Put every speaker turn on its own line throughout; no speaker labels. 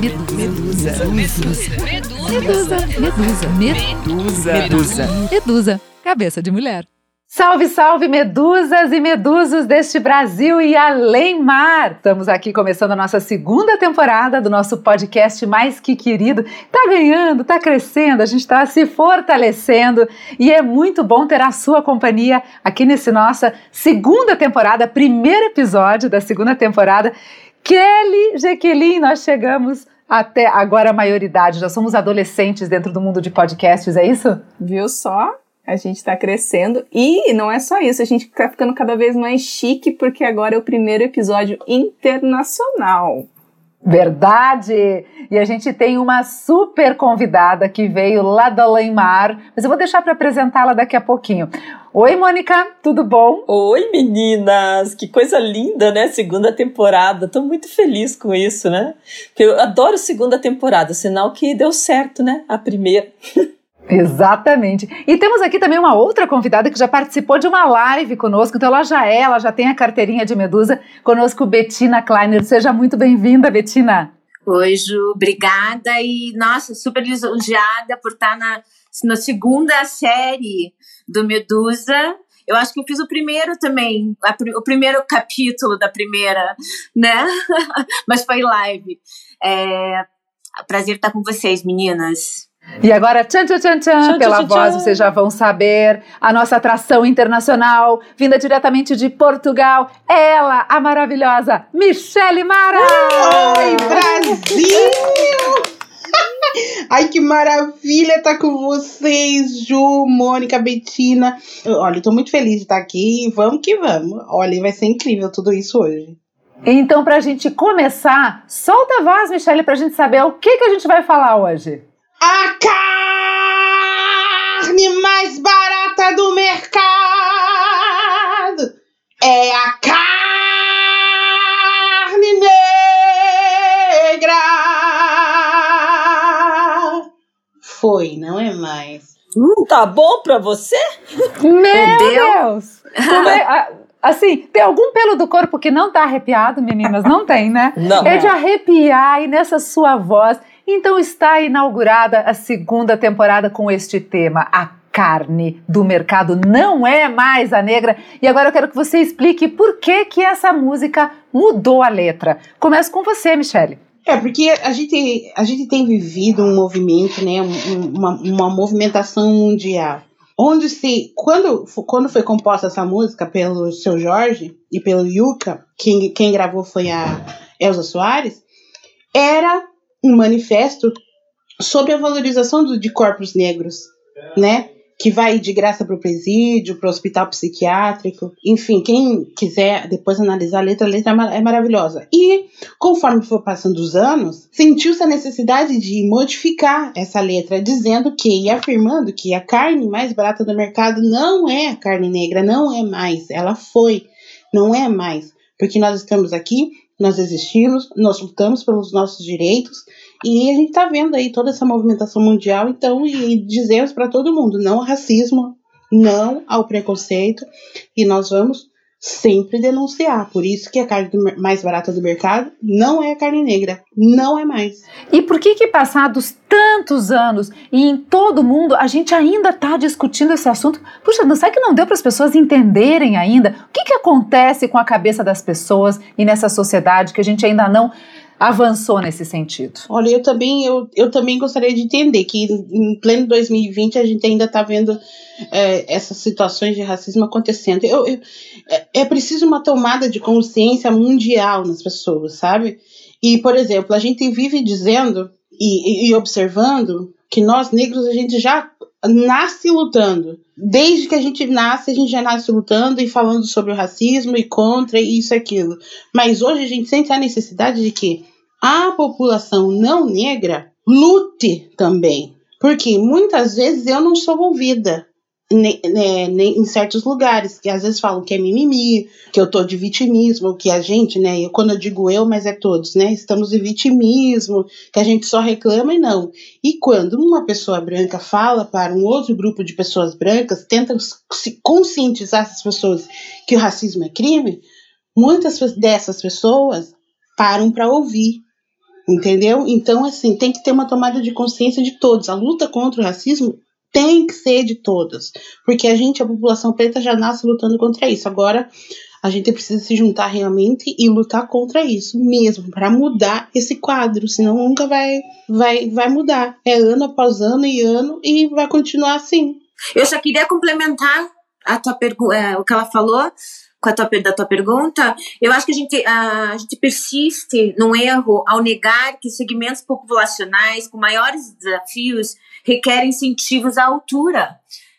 Medusa. Medusa. Medusa. Medusa. Medusa. Medusa. Medusa. Cabeça de mulher. Salve, salve, medusas e medusos deste Brasil e além mar! Estamos aqui começando a nossa segunda temporada do nosso podcast mais que querido. Tá ganhando, tá crescendo, a gente está se fortalecendo e é muito bom ter a sua companhia aqui nesse nossa segunda temporada, primeiro episódio da segunda temporada. Kelly Jequeline, nós chegamos até agora a maioridade, já somos adolescentes dentro do mundo de podcasts, é isso?
Viu só? A gente está crescendo e não é só isso, a gente está ficando cada vez mais chique porque agora é o primeiro episódio internacional.
Verdade! E a gente tem uma super convidada que veio lá da Leimar, mas eu vou deixar para apresentá-la daqui a pouquinho. Oi, Mônica, tudo bom?
Oi, meninas! Que coisa linda, né? Segunda temporada. Tô muito feliz com isso, né? Porque eu adoro segunda temporada, sinal que deu certo, né? A primeira.
Exatamente. E temos aqui também uma outra convidada que já participou de uma live conosco, então ela já é, ela já tem a carteirinha de Medusa. Conosco, Betina Kleiner. Seja muito bem-vinda, Betina.
Oi, Ju, obrigada e, nossa, super lisonjeada por estar na, na segunda série do Medusa. Eu acho que eu fiz o primeiro também, a, o primeiro capítulo da primeira, né? Mas foi live. É, prazer estar com vocês, meninas.
E agora, tchan, tchan, tchan, tchan, pela tchan, voz, tchan. vocês já vão saber a nossa atração internacional, vinda diretamente de Portugal, ela, a maravilhosa Michele Mara!
Oi, Brasil! Ai, que maravilha estar com vocês, Ju, Mônica, Betina. Olha, eu tô muito feliz de estar aqui. Vamos que vamos. Olha, vai ser incrível tudo isso hoje.
Então, pra gente começar, solta a voz, Michele, pra gente saber o que, que a gente vai falar hoje.
A carne mais barata do mercado é a carne negra. Foi, não é mais.
Uh, tá bom pra você?
Meu Deus! É, assim, tem algum pelo do corpo que não tá arrepiado, meninas? Não tem, né?
Não.
É de arrepiar e nessa sua voz. Então está inaugurada a segunda temporada com este tema, a carne do mercado não é mais a negra. E agora eu quero que você explique por que que essa música mudou a letra. Começo com você, Michele.
É, porque a gente, a gente tem vivido um movimento, né, uma, uma movimentação mundial. Onde se, quando, quando foi composta essa música pelo seu Jorge e pelo Yuka, quem, quem gravou foi a Elza Soares, era um manifesto sobre a valorização do, de corpos negros, né? Que vai de graça para o presídio, para o hospital psiquiátrico, enfim, quem quiser depois analisar a letra, a letra é, é maravilhosa. E conforme for passando os anos, sentiu-se a necessidade de modificar essa letra, dizendo que e afirmando que a carne mais barata do mercado não é a carne negra, não é mais, ela foi, não é mais, porque nós estamos aqui nós existimos, nós lutamos pelos nossos direitos e a gente está vendo aí toda essa movimentação mundial, então, e dizemos para todo mundo: não ao racismo, não ao preconceito, e nós vamos sempre denunciar. Por isso que a carne mais barata do mercado não é a carne negra, não é mais.
E por que que passados tantos anos e em todo mundo a gente ainda está discutindo esse assunto? Puxa, não sabe que não deu para as pessoas entenderem ainda o que que acontece com a cabeça das pessoas e nessa sociedade que a gente ainda não avançou nesse sentido?
Olha, eu também, eu, eu também gostaria de entender que em pleno 2020 a gente ainda está vendo é, essas situações de racismo acontecendo. Eu, eu, é, é preciso uma tomada de consciência mundial nas pessoas, sabe? E, por exemplo, a gente vive dizendo e, e observando que nós negros a gente já nasce lutando. Desde que a gente nasce, a gente já nasce lutando e falando sobre o racismo e contra isso e aquilo. Mas hoje a gente sente a necessidade de que a população não negra lute também. Porque muitas vezes eu não sou ouvida ne, ne, em certos lugares, que às vezes falam que é mimimi, que eu tô de vitimismo, que a gente, né, eu, quando eu digo eu, mas é todos, né, estamos de vitimismo, que a gente só reclama e não. E quando uma pessoa branca fala para um outro grupo de pessoas brancas, tenta se conscientizar essas pessoas que o racismo é crime, muitas dessas pessoas param para ouvir Entendeu? Então, assim, tem que ter uma tomada de consciência de todos. A luta contra o racismo tem que ser de todas. Porque a gente, a população preta, já nasce lutando contra isso. Agora, a gente precisa se juntar realmente e lutar contra isso mesmo, para mudar esse quadro, senão nunca vai, vai, vai mudar. É ano após ano e ano e vai continuar assim.
Eu só queria complementar a tua é, o que ela falou com a tua, da tua pergunta, eu acho que a gente, a, a gente persiste num erro ao negar que segmentos populacionais com maiores desafios requerem incentivos à altura.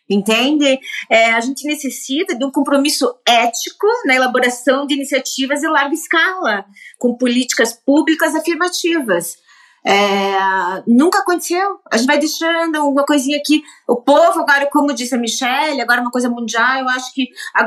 Entende? É, a gente necessita de um compromisso ético na elaboração de iniciativas em larga escala, com políticas públicas afirmativas. É, nunca aconteceu. A gente vai deixando uma coisinha aqui. O povo, agora, como disse a Michelle, agora uma coisa mundial. Eu acho que a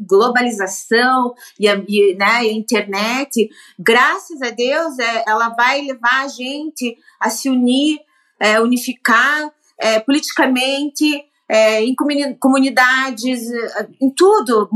globalização e a, e, né, a internet, graças a Deus, é, ela vai levar a gente a se unir, é, unificar é, politicamente. É, em comunidades, em tudo.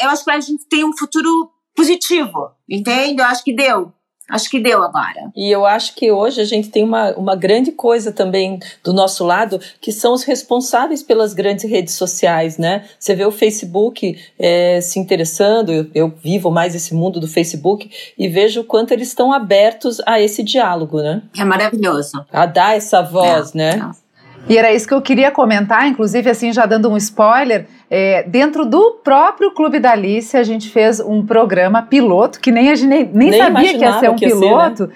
Eu acho que a gente tem um futuro positivo, entende? Eu acho que deu. Acho que deu agora.
E eu acho que hoje a gente tem uma, uma grande coisa também do nosso lado, que são os responsáveis pelas grandes redes sociais, né? Você vê o Facebook é, se interessando, eu, eu, vivo mais esse mundo do Facebook e vejo o quanto eles estão abertos a esse diálogo, né?
É maravilhoso.
A dar essa voz, é, né?
É. E era isso que eu queria comentar, inclusive, assim, já dando um spoiler, é, dentro do próprio Clube da Alice, a gente fez um programa piloto, que nem a gente nem, nem, nem sabia que ia ser um piloto. Ser, né?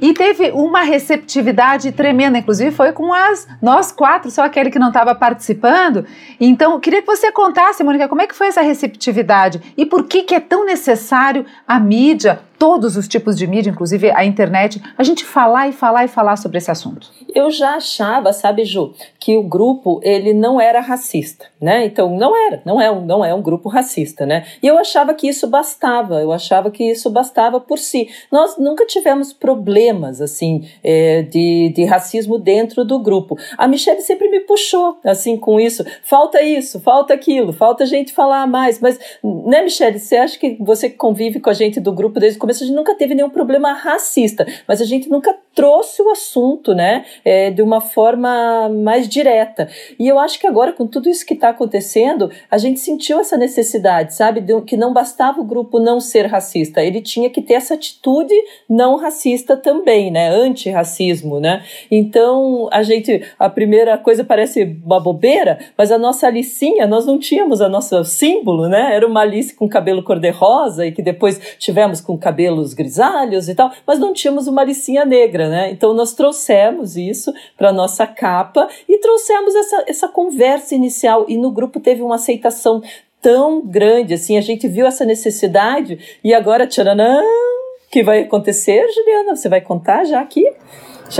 E teve uma receptividade tremenda, inclusive foi com as nós quatro, só aquele que não estava participando. Então, eu queria que você contasse, Mônica, como é que foi essa receptividade e por que, que é tão necessário a mídia, todos os tipos de mídia, inclusive a internet, a gente falar e falar e falar sobre esse assunto.
Eu já achava, sabe, Ju, que o grupo ele não era racista, né? Então não era, não é um, não é um grupo racista, né? E eu achava que isso bastava, eu achava que isso bastava por si. Nós nunca tivemos problemas assim é, de, de racismo dentro do grupo. A Michelle sempre me puxou assim com isso. Falta isso, falta aquilo, falta a gente falar mais. Mas, né, Michelle? Você acha que você convive com a gente do grupo desde o começo a gente nunca teve nenhum problema racista, mas a gente nunca trouxe o assunto, né, é, de uma forma mais direta. E eu acho que agora, com tudo isso que está acontecendo, a gente sentiu essa necessidade, sabe, de, que não bastava o grupo não ser racista, ele tinha que ter essa atitude não racista também, né, antirracismo, né. Então, a gente, a primeira coisa parece uma bobeira, mas a nossa Alicinha, nós não tínhamos a nossa símbolo, né, era uma Alice com cabelo cor-de-rosa e que depois tivemos com cabelo cabelos grisalhos e tal, mas não tínhamos uma licinha negra, né? Então nós trouxemos isso para nossa capa e trouxemos essa, essa conversa inicial e no grupo teve uma aceitação tão grande, assim, a gente viu essa necessidade e agora, tcharanã, que vai acontecer, Juliana? Você vai contar já aqui?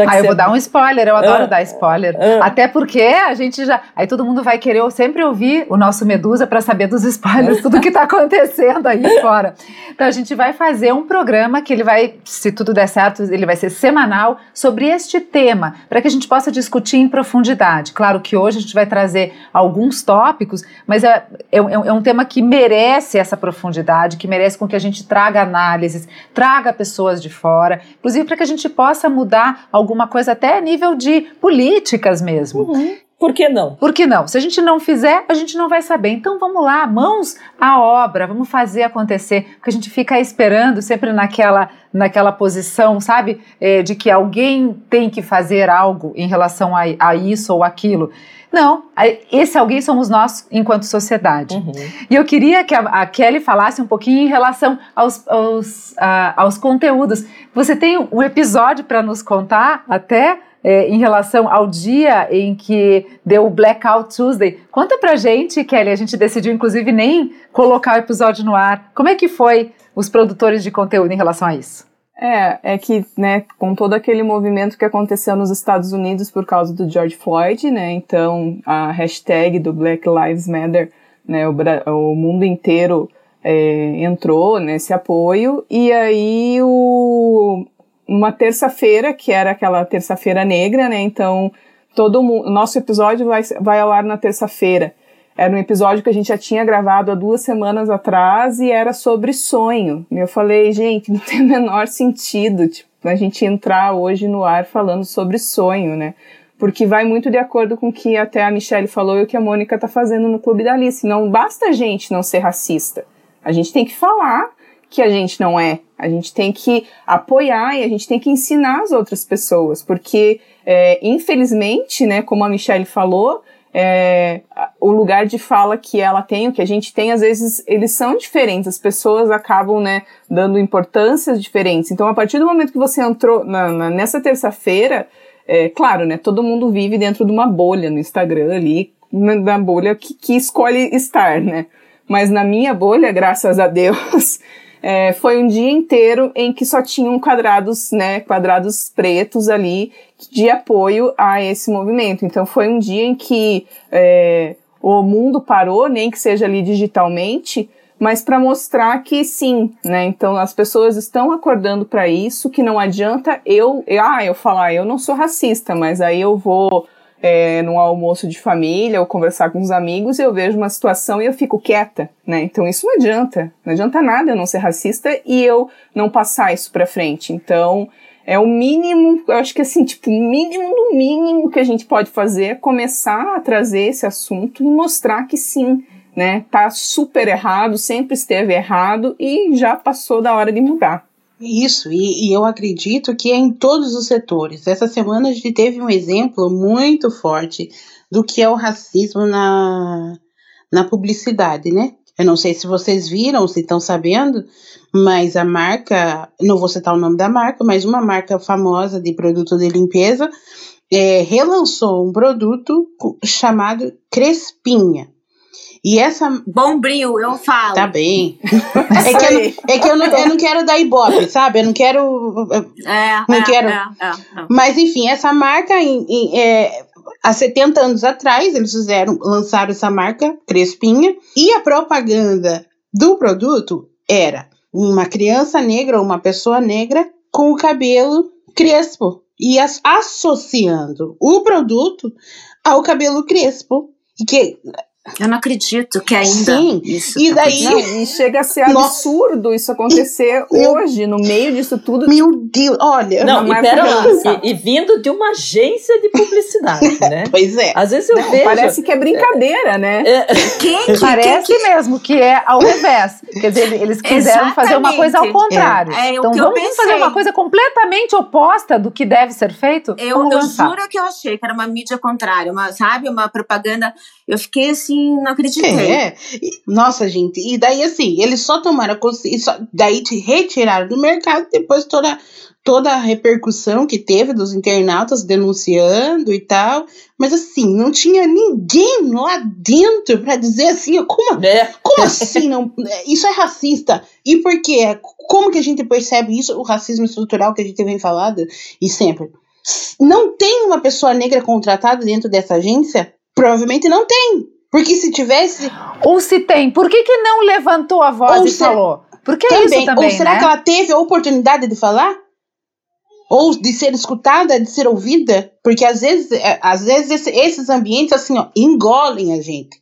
Ah, eu vou dar um spoiler, eu adoro ah, dar spoiler. Ah, Até porque a gente já. Aí todo mundo vai querer sempre ouvir o nosso Medusa para saber dos spoilers, tudo que está acontecendo aí fora. Então a gente vai fazer um programa que ele vai, se tudo der certo, ele vai ser semanal sobre este tema, para que a gente possa discutir em profundidade. Claro que hoje a gente vai trazer alguns tópicos, mas é, é, é um tema que merece essa profundidade, que merece com que a gente traga análises, traga pessoas de fora, inclusive para que a gente possa mudar alguma coisa até a nível de políticas mesmo.
Uhum. Por que não?
Por que não? Se a gente não fizer, a gente não vai saber. Então vamos lá, mãos à obra, vamos fazer acontecer. Porque a gente fica esperando sempre naquela, naquela posição, sabe? É, de que alguém tem que fazer algo em relação a, a isso ou aquilo. Não, esse alguém somos nós enquanto sociedade. Uhum. E eu queria que a, a, Kelly falasse um pouquinho em relação aos, aos, uh, aos conteúdos. Você tem um episódio para nos contar até é, em relação ao dia em que deu o Blackout Tuesday. Conta pra gente, Kelly, a gente decidiu inclusive nem colocar o episódio no ar. Como é que foi os produtores de conteúdo em relação a isso?
É, é que, né, com todo aquele movimento que aconteceu nos Estados Unidos por causa do George Floyd, né, então a hashtag do Black Lives Matter, né, o, o mundo inteiro é, entrou nesse apoio, e aí o, uma terça-feira, que era aquela terça-feira negra, né, então todo mundo, nosso episódio vai, vai ao ar na terça-feira, era um episódio que a gente já tinha gravado há duas semanas atrás e era sobre sonho. E eu falei, gente, não tem o menor sentido. Tipo, a gente entrar hoje no ar falando sobre sonho, né? Porque vai muito de acordo com o que até a Michelle falou e o que a Mônica está fazendo no Clube da Alice. Não basta a gente não ser racista. A gente tem que falar que a gente não é. A gente tem que apoiar e a gente tem que ensinar as outras pessoas, porque é, infelizmente, né, como a Michelle falou, é, o lugar de fala que ela tem, o que a gente tem, às vezes eles são diferentes. As pessoas acabam, né, dando importâncias diferentes. Então, a partir do momento que você entrou na, na, nessa terça-feira, é, claro, né, todo mundo vive dentro de uma bolha no Instagram ali, na bolha que, que escolhe estar, né? Mas na minha bolha, graças a Deus, é, foi um dia inteiro em que só tinham quadrados, né, quadrados pretos ali de apoio a esse movimento. Então foi um dia em que é, o mundo parou, nem que seja ali digitalmente, mas para mostrar que sim, né? Então as pessoas estão acordando para isso, que não adianta eu, ah, eu falar, eu não sou racista, mas aí eu vou é, num almoço de família ou conversar com os amigos, eu vejo uma situação e eu fico quieta, né? Então isso não adianta, não adianta nada eu não ser racista e eu não passar isso para frente. Então é o mínimo, eu acho que assim, tipo, o mínimo do mínimo que a gente pode fazer é começar a trazer esse assunto e mostrar que sim, né? Tá super errado, sempre esteve errado e já passou da hora de mudar.
Isso, e, e, eu acredito que é em todos os setores. Essa semana a gente teve um exemplo muito forte do que é o racismo na, na publicidade, né? Eu não sei se vocês viram, se estão sabendo, mas a marca, não vou citar o nome da marca, mas uma marca famosa de produto de limpeza é, relançou um produto chamado Crespinha. E essa.
Bombril, eu falo.
Tá bem. é que, eu não, é que eu, não, eu não quero dar ibope, sabe? Eu não quero.
É,
não
é,
quero.
É, é,
Mas, enfim, essa marca, em, em, é, há 70 anos atrás, eles fizeram, lançaram essa marca, Crespinha, e a propaganda do produto era uma criança negra ou uma pessoa negra com o cabelo crespo. E as, associando o produto ao cabelo crespo. Que
eu não acredito que ainda.
Sim,
isso
e daí.
Não, e chega a ser absurdo isso acontecer e, hoje, no meio disso tudo.
Meu Deus, olha.
Não, e pera lá, e, e, vindo de uma agência de publicidade, né?
pois é.
Às vezes eu
não,
vejo.
Parece que é brincadeira, né?
É, quem, parece quem, quem, mesmo que é ao revés. Quer dizer, eles quiseram Exatamente. fazer uma coisa ao contrário. É, é então vamos fazer uma coisa completamente oposta do que deve ser feito?
Eu, eu juro que eu achei que era uma mídia contrária, uma, sabe? Uma propaganda. Eu fiquei assim, não acreditei.
É. Nossa, gente. E daí, assim, eles só tomaram consciência. Daí te retiraram do mercado depois toda, toda a repercussão que teve dos internautas denunciando e tal. Mas, assim, não tinha ninguém lá dentro para dizer assim, como, é. como assim? Não, isso é racista. E por quê? Como que a gente percebe isso? O racismo estrutural que a gente vem falando e sempre. Não tem uma pessoa negra contratada dentro dessa agência? Provavelmente não tem. Porque se tivesse.
Ou se tem, por que, que não levantou a voz Ou e se... falou? Porque é também, isso também.
Ou será
né?
que ela teve a oportunidade de falar? Ou de ser escutada, de ser ouvida? Porque às vezes, é, às vezes esses ambientes assim, ó, engolem a gente.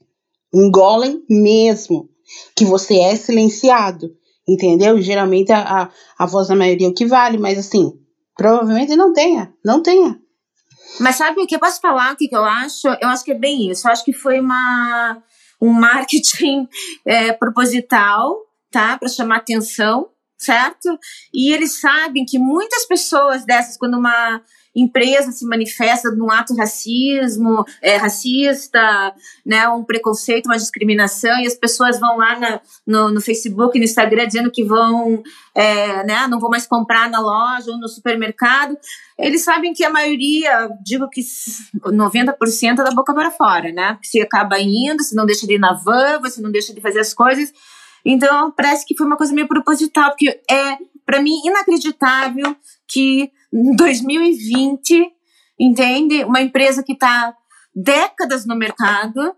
Engolem mesmo. Que você é silenciado. Entendeu? Geralmente a, a, a voz da maioria é o que vale, mas assim, provavelmente não tenha. Não tenha.
Mas sabe o que eu posso falar? O que, eu acho? Eu acho que é bem isso. Eu acho que foi uma, um marketing é, proposital, tá? Para chamar atenção, certo? E eles sabem que muitas pessoas dessas, quando uma empresa se manifesta num ato racismo, é, racista, né, um preconceito, uma discriminação, e as pessoas vão lá na, no, no Facebook, no Instagram, dizendo que vão, é, né, não vão mais comprar na loja ou no supermercado, eles sabem que a maioria, digo que 90% é da boca para fora, né? Se acaba indo, se não deixa de ir na van, você não deixa de fazer as coisas. Então, parece que foi uma coisa meio proposital, porque é, para mim, inacreditável que 2020, entende? Uma empresa que está décadas no mercado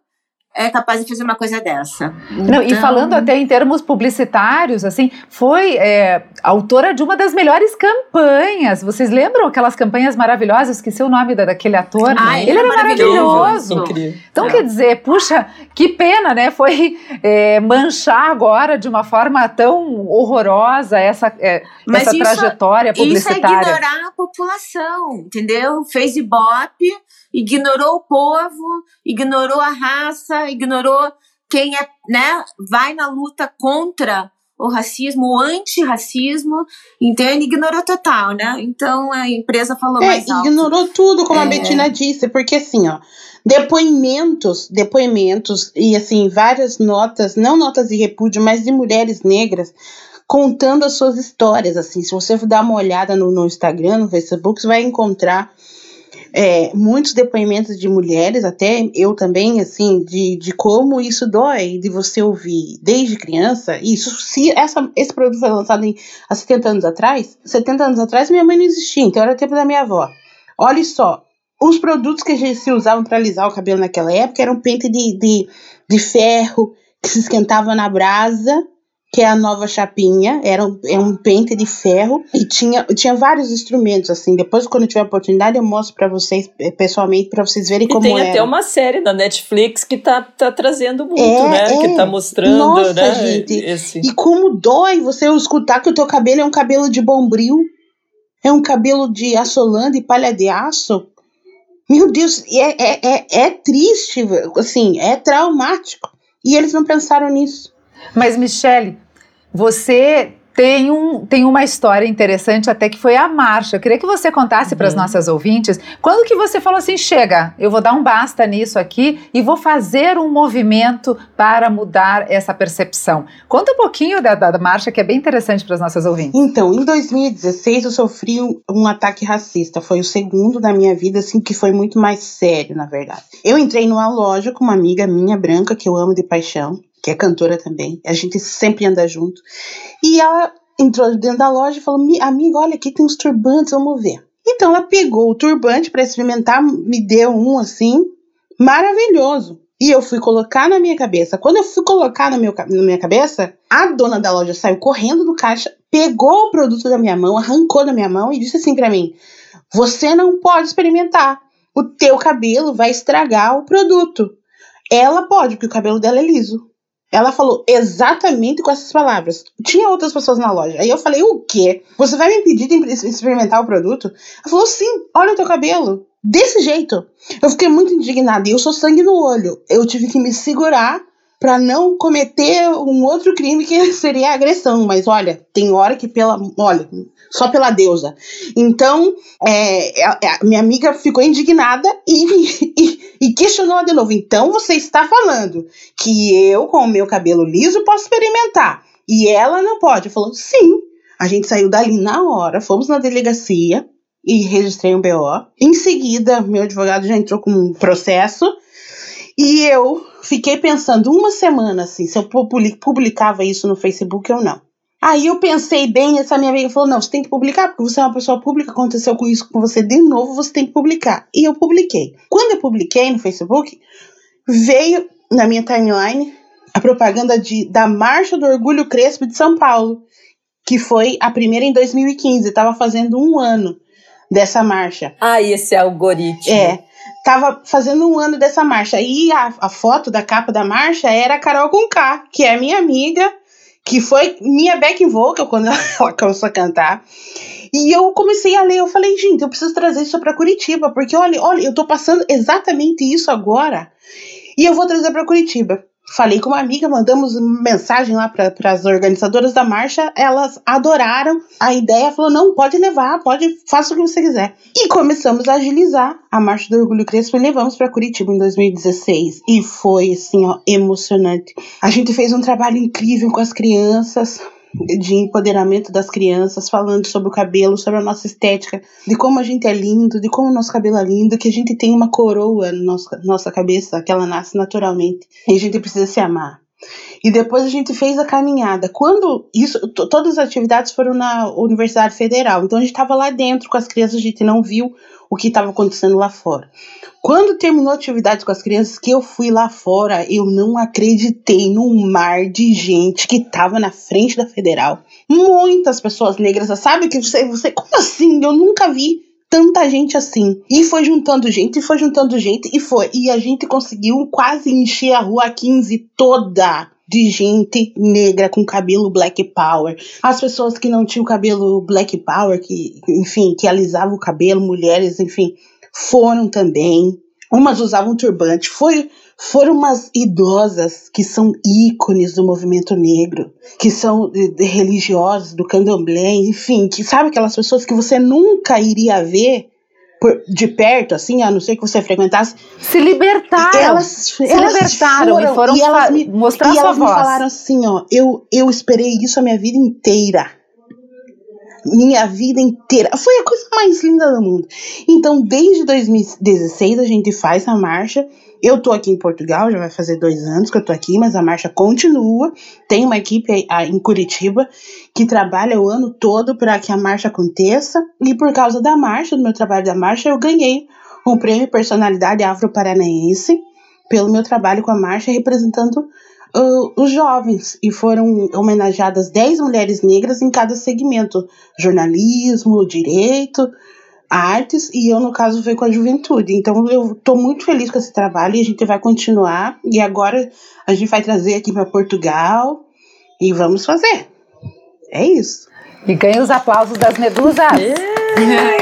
é capaz de fazer uma coisa dessa.
Não, e então falando até em termos publicitários, assim, foi é, autora de uma das melhores campanhas. Vocês lembram aquelas campanhas maravilhosas? Esqueci o nome da, daquele ator.
Ah,
ele, ele era maravilhoso. maravilhoso. Então, é. quer dizer, puxa, que pena, né? Foi é, manchar agora de uma forma tão horrorosa essa, é, essa isso, trajetória publicitária.
Isso é ignorar a população, entendeu? Fez ibope ignorou o povo, ignorou a raça, ignorou quem é, né, vai na luta contra o racismo, o antirracismo, entende? Ignorou total, né? Então a empresa falou
é,
mais alto.
Ignorou tudo, como é. a Betina disse, porque assim, ó, depoimentos, depoimentos e assim, várias notas, não notas de repúdio, mas de mulheres negras contando as suas histórias, assim, se você dar uma olhada no, no Instagram, no Facebook, você vai encontrar é, muitos depoimentos de mulheres, até eu também, assim, de, de como isso dói, de você ouvir desde criança. Isso, se essa, esse produto foi lançado em, há 70 anos atrás, 70 anos atrás minha mãe não existia, então era tempo da minha avó. Olha só, os produtos que a gente se usavam para alisar o cabelo naquela época eram pente de, de, de ferro que se esquentava na brasa que é a nova chapinha, era um, é um pente de ferro e tinha, tinha vários instrumentos assim. Depois quando tiver a oportunidade eu mostro para vocês eh, pessoalmente para vocês verem e como
tem até uma série na Netflix que tá, tá trazendo muito, é, né? É. Que tá mostrando, Nossa, né?
Gente. Esse... E como dói você escutar que o teu cabelo é um cabelo de bombril, é um cabelo de assolando e palha de aço. Meu Deus, é, é, é, é triste, assim, é traumático. E eles não pensaram nisso.
Mas, Michele, você tem, um, tem uma história interessante até que foi a marcha. Eu queria que você contasse uhum. para as nossas ouvintes quando que você falou assim, chega, eu vou dar um basta nisso aqui e vou fazer um movimento para mudar essa percepção. Conta um pouquinho da, da, da marcha que é bem interessante para as nossas ouvintes.
Então, em 2016 eu sofri um, um ataque racista. Foi o segundo da minha vida, assim, que foi muito mais sério, na verdade. Eu entrei numa loja com uma amiga minha branca que eu amo de paixão que é cantora também. A gente sempre anda junto. E ela entrou dentro da loja e falou: Amiga, olha aqui tem uns turbantes, vamos ver. Então ela pegou o turbante para experimentar, me deu um assim, maravilhoso. E eu fui colocar na minha cabeça. Quando eu fui colocar na, meu, na minha cabeça, a dona da loja saiu correndo do caixa, pegou o produto da minha mão, arrancou da minha mão e disse assim para mim: Você não pode experimentar. O teu cabelo vai estragar o produto. Ela pode, porque o cabelo dela é liso. Ela falou exatamente com essas palavras. Tinha outras pessoas na loja. Aí eu falei: O quê? Você vai me impedir de experimentar o produto? Ela falou: Sim, olha o teu cabelo. Desse jeito. Eu fiquei muito indignada. E eu sou sangue no olho. Eu tive que me segurar para não cometer um outro crime que seria agressão. Mas olha, tem hora que pela. Olha, só pela deusa. Então, é, a, a minha amiga ficou indignada e, e, e, questionou de novo. Então, você está falando que eu, com o meu cabelo liso, posso experimentar e ela não pode? Falou, sim. A gente saiu dali na hora, fomos na delegacia e registrei um BO. Em seguida, meu advogado já entrou com um processo e eu fiquei pensando uma semana assim, se eu publicava isso no Facebook ou não. Aí eu pensei bem, essa minha amiga falou: não, você tem que publicar, porque você é uma pessoa pública, aconteceu com isso com você de novo, você tem que publicar. E eu publiquei. Quando eu publiquei no Facebook, veio na minha timeline a propaganda de, da Marcha do Orgulho Crespo de São Paulo, que foi a primeira em 2015, estava fazendo um ano dessa marcha.
Ah, esse algoritmo.
É, tava fazendo um ano dessa marcha. E a, a foto da capa da marcha era a Carol Conká, que é minha amiga que foi minha back vocal quando ela começou a cantar. E eu comecei a ler, eu falei, gente, eu preciso trazer isso para Curitiba, porque olha, olha, eu tô passando exatamente isso agora. E eu vou trazer para Curitiba. Falei com uma amiga, mandamos mensagem lá para as organizadoras da marcha, elas adoraram a ideia, falou: não, pode levar, pode, faça o que você quiser. E começamos a agilizar a Marcha do Orgulho Crespo e levamos para Curitiba em 2016. E foi assim, ó, emocionante. A gente fez um trabalho incrível com as crianças, de empoderamento das crianças, falando sobre o cabelo, sobre a nossa estética, de como a gente é lindo, de como o nosso cabelo é lindo, que a gente tem uma coroa na nossa, nossa cabeça, que ela nasce naturalmente. E a gente precisa se amar. E depois a gente fez a caminhada. Quando isso, todas as atividades foram na Universidade Federal. Então a gente estava lá dentro com as crianças, a gente não viu o que estava acontecendo lá fora. Quando terminou a atividade com as crianças, que eu fui lá fora, eu não acreditei no mar de gente que estava na frente da Federal. Muitas pessoas negras, sabe que você, você, como assim? Eu nunca vi tanta gente assim. E foi juntando gente, e foi juntando gente, e foi. E a gente conseguiu quase encher a rua 15 toda de gente negra com cabelo black power. As pessoas que não tinham cabelo black power, que, enfim, que alisavam o cabelo, mulheres, enfim, foram também. Umas usavam turbante. Foi, foram umas idosas que são ícones do movimento negro, que são de religiosas, do candomblé, enfim, que sabe aquelas pessoas que você nunca iria ver por, de perto, assim, a não ser que você frequentasse.
Se libertaram. Elas, se elas libertaram foram, e foram e elas me, mostrar e elas
me falaram assim, ó, eu, eu esperei isso a minha vida inteira. Minha vida inteira. Foi a coisa mais linda do mundo. Então, desde 2016 a gente faz a marcha eu tô aqui em Portugal, já vai fazer dois anos que eu tô aqui, mas a marcha continua. Tem uma equipe em Curitiba que trabalha o ano todo para que a marcha aconteça. E por causa da marcha, do meu trabalho da marcha, eu ganhei um prêmio Personalidade Afro-Paranaense pelo meu trabalho com a marcha representando uh, os jovens. E foram homenageadas 10 mulheres negras em cada segmento: jornalismo, direito, artes e eu, no caso, fui com a juventude. Então, eu estou muito feliz com esse trabalho e a gente vai continuar. E agora a gente vai trazer aqui para Portugal e vamos fazer. É isso.
E ganha os aplausos das medusas.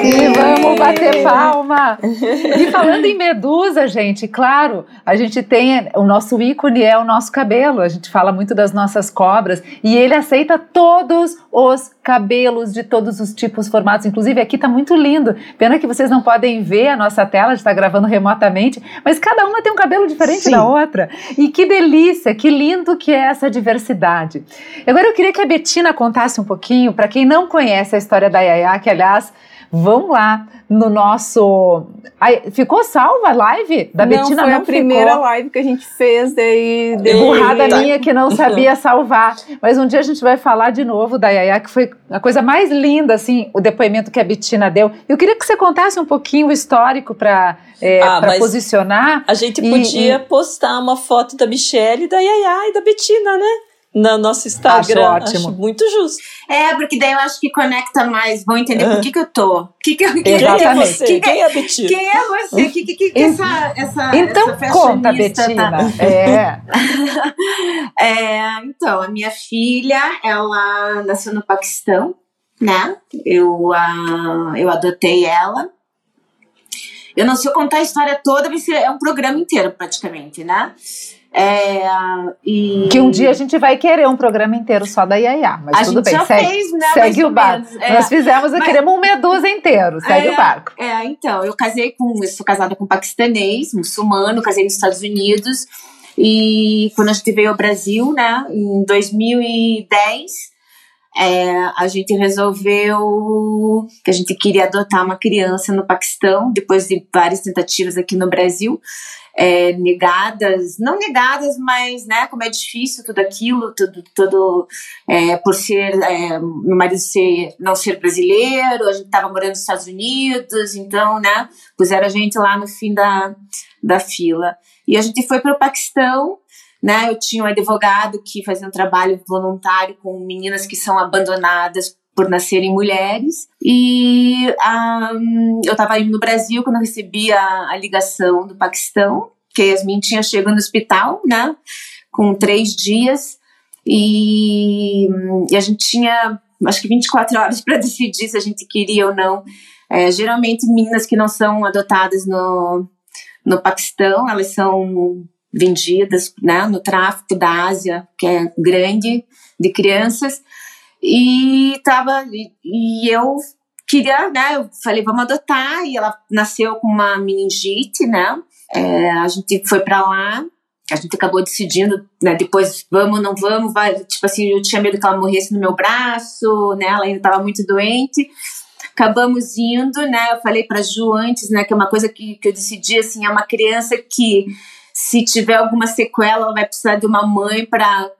E vamos bater palma! E falando em medusa, gente, claro, a gente tem o nosso ícone é o nosso cabelo. A gente fala muito das nossas cobras e ele aceita todos os cabelos de todos os tipos, formatos. Inclusive, aqui tá muito lindo. Pena que vocês não podem ver a nossa tela, a gente tá gravando remotamente, mas cada uma tem um cabelo diferente Sim. da outra. E que delícia, que lindo que é essa diversidade. Agora eu queria que a Betina contasse um pouquinho, para quem não conhece a história da Yaya, que aliás vão lá no nosso. Ai, ficou salva a live da
não,
Betina?
Foi
não
a primeira live que a gente fez, daí.
Deu... Burrada tá. minha que não sabia salvar. Mas um dia a gente vai falar de novo da Yaya, que foi a coisa mais linda, assim, o depoimento que a Betina deu. Eu queria que você contasse um pouquinho o histórico para é, ah, posicionar.
A gente podia e... postar uma foto da Michelle, da Yaya e da Betina, né? No nosso Instagram. Acho ótimo. Acho muito justo.
É, porque daí eu acho que conecta mais, vão entender por que, que eu tô. Que que,
que, Quem é você? Que, quem é a Betina?
Quem é você? Que, que, que, que essa, essa,
então
essa
conta, Betina. Tá? É.
é. Então, a minha filha, ela nasceu no Paquistão, né? Eu, uh, eu adotei ela. Eu não sei contar a história toda, mas é um programa inteiro praticamente, né? É,
e... Que um dia a gente vai querer um programa inteiro só da Yaya, mas a tudo bem, segue, fez, né, segue o barco. É, Nós fizemos, mas... queremos um Medusa inteiro, segue
é,
o barco.
É, então, eu casei com, eu sou casada com um paquistanês, muçulmano, casei nos Estados Unidos, e quando a gente veio ao Brasil, né, em 2010, é, a gente resolveu que a gente queria adotar uma criança no Paquistão, depois de várias tentativas aqui no Brasil é, negadas, não negadas, mas, né, como é difícil tudo aquilo, tudo, tudo é, por ser, é, meu marido ser, não ser brasileiro, a gente estava morando nos Estados Unidos, então, né, puseram a gente lá no fim da, da fila. E a gente foi para o Paquistão, né, eu tinha um advogado que fazia um trabalho voluntário com meninas que são abandonadas por nascerem mulheres. E um, eu estava no Brasil quando eu recebi a, a ligação do Paquistão, que a Yasmin tinha chegado no hospital, né? Com três dias. E, e a gente tinha, acho que 24 horas para decidir se a gente queria ou não. É, geralmente, meninas que não são adotadas no, no Paquistão, elas são vendidas né, no tráfico da Ásia, que é grande, de crianças. E tava e, e eu queria, né? Eu falei, vamos adotar. E ela nasceu com uma meningite, né? É, a gente foi para lá. A gente acabou decidindo, né? Depois, vamos, não vamos, vai. Tipo assim, eu tinha medo que ela morresse no meu braço, né? Ela ainda estava muito doente. Acabamos indo, né? Eu falei para Ju antes, né? Que é uma coisa que, que eu decidi, assim, é uma criança que se tiver alguma sequela, ela vai precisar de uma mãe para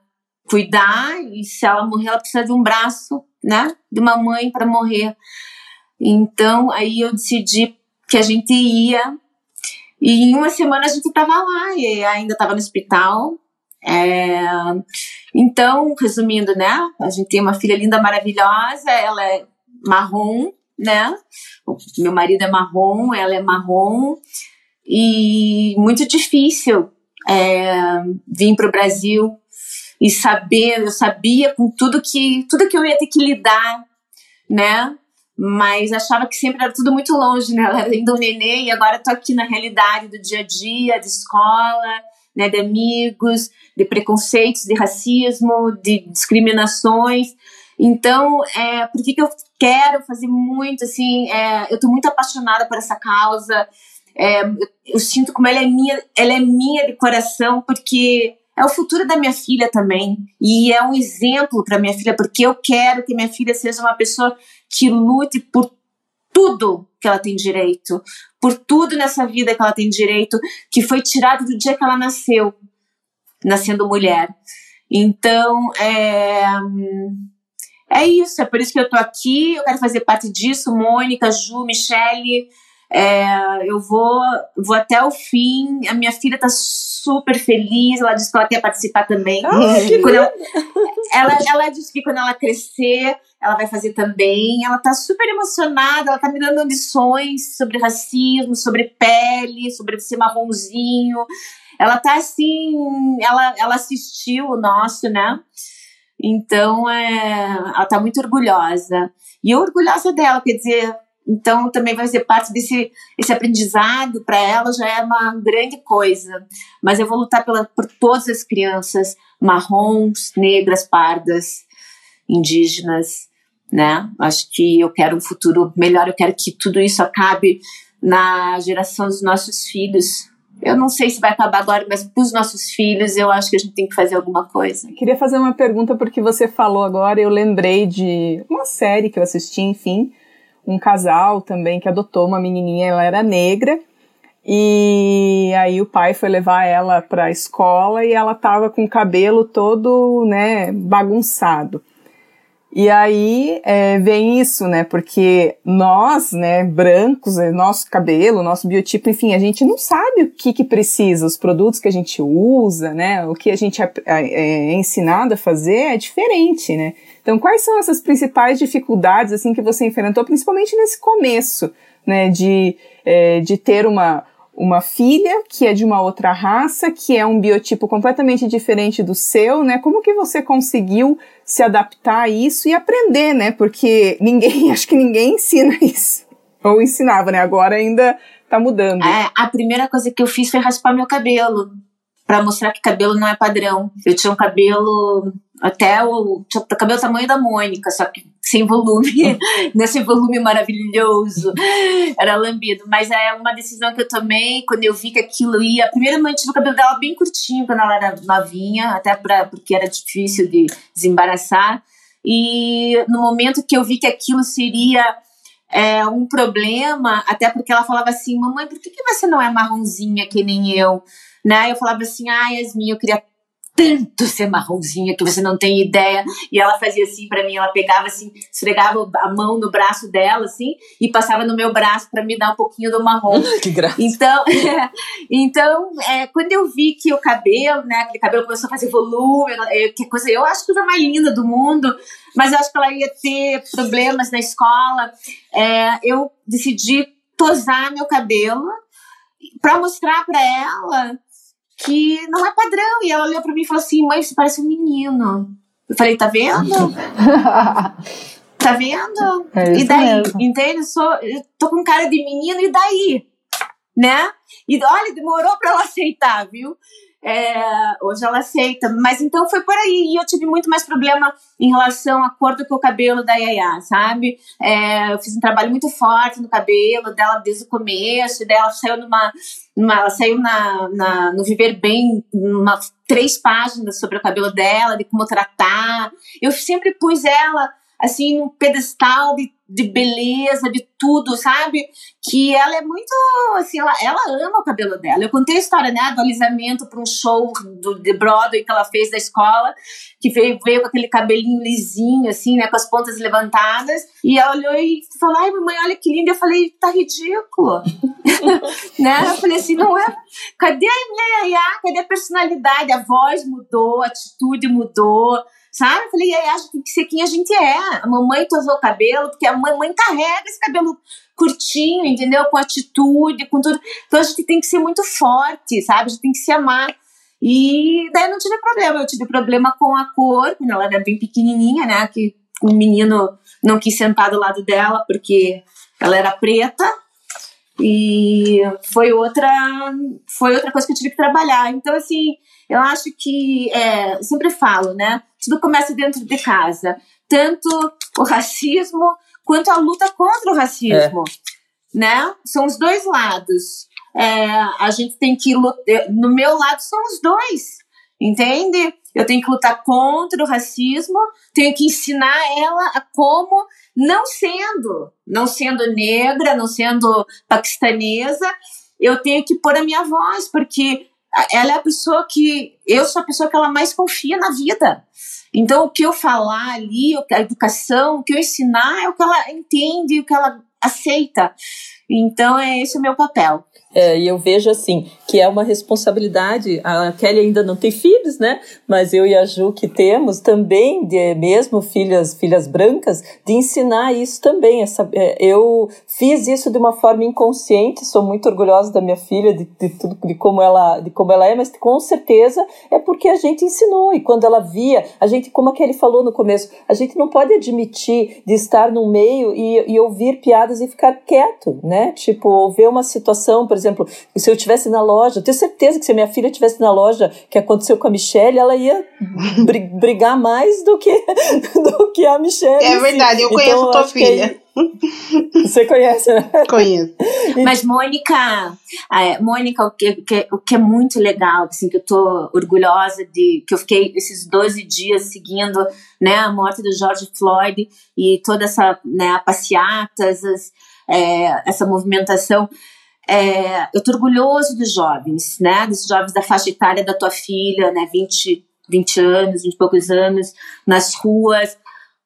cuidar, e se ela morrer, ela precisa de um braço, né? De uma mãe para morrer. Então, aí eu decidi que a gente ia, e em uma semana a gente estava lá, e ainda estava no hospital. É... Então, resumindo, né? A gente tem uma filha linda, maravilhosa, ela é marrom, né? O meu marido é marrom, ela é marrom, e muito difícil é, vir para o Brasil e saber, eu sabia com tudo que tudo que eu ia ter que lidar, né? Mas achava que sempre era tudo muito longe, né? Era ainda um nenê e agora estou aqui na realidade do dia a dia, de escola, né? De amigos, de preconceitos, de racismo, de discriminações. Então, é, por que, que eu quero fazer muito, assim, é, eu estou muito apaixonada por essa causa, é, eu sinto como ela é minha, ela é minha de coração, porque é o futuro da minha filha também. E é um exemplo para minha filha, porque eu quero que minha filha seja uma pessoa que lute por tudo que ela tem direito, por tudo nessa vida que ela tem direito, que foi tirado do dia que ela nasceu, nascendo mulher. Então, é, é isso, é por isso que eu tô aqui, eu quero fazer parte disso, Mônica, Ju, Michele, é, eu vou, vou até o fim. A minha filha tá super feliz. Ela disse que ela quer participar também.
Ah, ela,
ela, ela disse que quando ela crescer, ela vai fazer também. Ela tá super emocionada. Ela tá me dando lições sobre racismo, sobre pele, sobre ser marronzinho. Ela tá assim. Ela, ela assistiu o nosso, né? Então, é, ela tá muito orgulhosa. E eu orgulhosa dela, quer dizer, então, também vai ser parte desse esse aprendizado para ela já é uma grande coisa. Mas eu vou lutar pela, por todas as crianças marrons, negras, pardas, indígenas, né? Acho que eu quero um futuro melhor, eu quero que tudo isso acabe na geração dos nossos filhos. Eu não sei se vai acabar agora, mas para os nossos filhos eu acho que a gente tem que fazer alguma coisa.
Eu queria fazer uma pergunta porque você falou agora, eu lembrei de uma série que eu assisti, enfim, um casal também que adotou uma menininha, ela era negra, e aí o pai foi levar ela para a escola e ela tava com o cabelo todo, né, bagunçado. E aí é, vem isso, né? Porque nós, né, brancos, é, nosso cabelo, nosso biotipo, enfim, a gente não sabe o que, que precisa, os produtos que a gente usa, né? O que a gente é, é, é ensinado a fazer é diferente, né? Então, quais são essas principais dificuldades assim que você enfrentou, principalmente nesse começo, né, de, é, de ter uma, uma filha que é de uma outra raça, que é um biotipo completamente diferente do seu, né? Como que você conseguiu se adaptar a isso e aprender, né? Porque ninguém, acho que ninguém ensina isso. Ou ensinava, né? Agora ainda tá mudando.
É, a primeira coisa que eu fiz foi raspar meu cabelo para mostrar que cabelo não é padrão. Eu tinha um cabelo até o, cabelo tamanho da Mônica, só que sem volume, nesse volume maravilhoso, era lambido. Mas é uma decisão que eu tomei quando eu vi que aquilo ia. Primeiro, eu mantive o cabelo dela bem curtinho quando ela era novinha, até pra, porque era difícil de desembaraçar. E no momento que eu vi que aquilo seria é, um problema, até porque ela falava assim: Mamãe, por que, que você não é marronzinha que nem eu? né? Eu falava assim, ah, Yasmin, eu queria tanto ser marronzinha que você não tem ideia. E ela fazia assim para mim, ela pegava assim, esfregava a mão no braço dela assim e passava no meu braço para me dar um pouquinho do marrom.
que graça.
Então, é, então é, quando eu vi que o cabelo, né, aquele cabelo começou a fazer volume, é, que coisa, eu acho que coisa mais linda do mundo, mas eu acho que ela ia ter problemas na escola. É, eu decidi tosar meu cabelo para mostrar para ela que não é padrão. E ela olhou pra mim e falou assim: mãe, você parece um menino. Eu falei: tá vendo? tá vendo?
É
e daí?
Mesmo.
Entende? Eu, sou, eu tô com cara de menino, e daí? Né? E olha, demorou pra ela aceitar, viu? É, hoje ela aceita, mas então foi por aí. E eu tive muito mais problema em relação à cor do que o cabelo da Yaya, sabe? É, eu fiz um trabalho muito forte no cabelo dela desde o começo, e ela saiu numa. Ela saiu na, na, no Viver Bem, uma, três páginas sobre o cabelo dela, de como tratar. Eu sempre pus ela assim, um pedestal de, de beleza, de tudo, sabe? Que ela é muito, assim, ela, ela ama o cabelo dela. Eu contei a história, né, do alisamento para um show do, de Broadway que ela fez da escola, que veio, veio com aquele cabelinho lisinho, assim, né, com as pontas levantadas, e ela olhou e falou, ai, mamãe, olha que linda. Eu falei, tá ridículo. né? Eu falei assim, não é... Cadê a Yaya? Cadê a personalidade? A voz mudou, a atitude mudou, sabe? Eu falei, acho que tem que ser quem a gente é. A mamãe tosou o cabelo, porque a mamãe carrega esse cabelo curtinho, entendeu? Com atitude, com tudo. Então a gente tem que ser muito forte, sabe? A gente tem que se amar. E daí eu não tive problema. Eu tive problema com a cor, quando ela era bem pequenininha, né? Que o menino não quis sentar do lado dela porque ela era preta. E foi outra, foi outra coisa que eu tive que trabalhar. Então, assim, eu acho que, é, sempre falo, né? Tudo começa dentro de casa. Tanto o racismo quanto a luta contra o racismo, é. né? São os dois lados. É, a gente tem que lutar. No meu lado são os dois, entende? Eu tenho que lutar contra o racismo, tenho que ensinar ela a como, não sendo, não sendo negra, não sendo paquistanesa, eu tenho que pôr a minha voz, porque ela é a pessoa que eu sou a pessoa que ela mais confia na vida. Então, o que eu falar ali, a educação, o que eu ensinar é o que ela entende, o que ela aceita. Então, é esse o meu papel.
É, e eu vejo assim que é uma responsabilidade. A Kelly ainda não tem filhos, né? Mas eu e a Ju que temos também, de, mesmo filhas filhas brancas, de ensinar isso também. Essa, é, eu fiz isso de uma forma inconsciente. Sou muito orgulhosa da minha filha, de, de tudo, de como ela, de como ela é. Mas com certeza é porque a gente ensinou e quando ela via, a gente, como a Kelly falou no começo, a gente não pode admitir de estar no meio e, e ouvir piadas e ficar quieto, né? Tipo, ver uma situação, por exemplo, se eu estivesse na loja, eu tenho certeza que se a minha filha estivesse na loja que aconteceu com a Michelle, ela ia brigar mais do que, do que a Michelle.
É verdade, eu conheço então, tua filha.
Você conhece, né?
Conheço.
Mas, Mônica, é, Mônica, o que, que, o que é muito legal, assim, que eu tô orgulhosa de que eu fiquei esses 12 dias seguindo né, a morte do George Floyd e toda essa né, passeatas, as, é, essa movimentação. É, eu tô orgulhoso dos jovens, né? Dos jovens da faixa etária da tua filha, né? 20, 20 anos, 20 e poucos anos, nas ruas.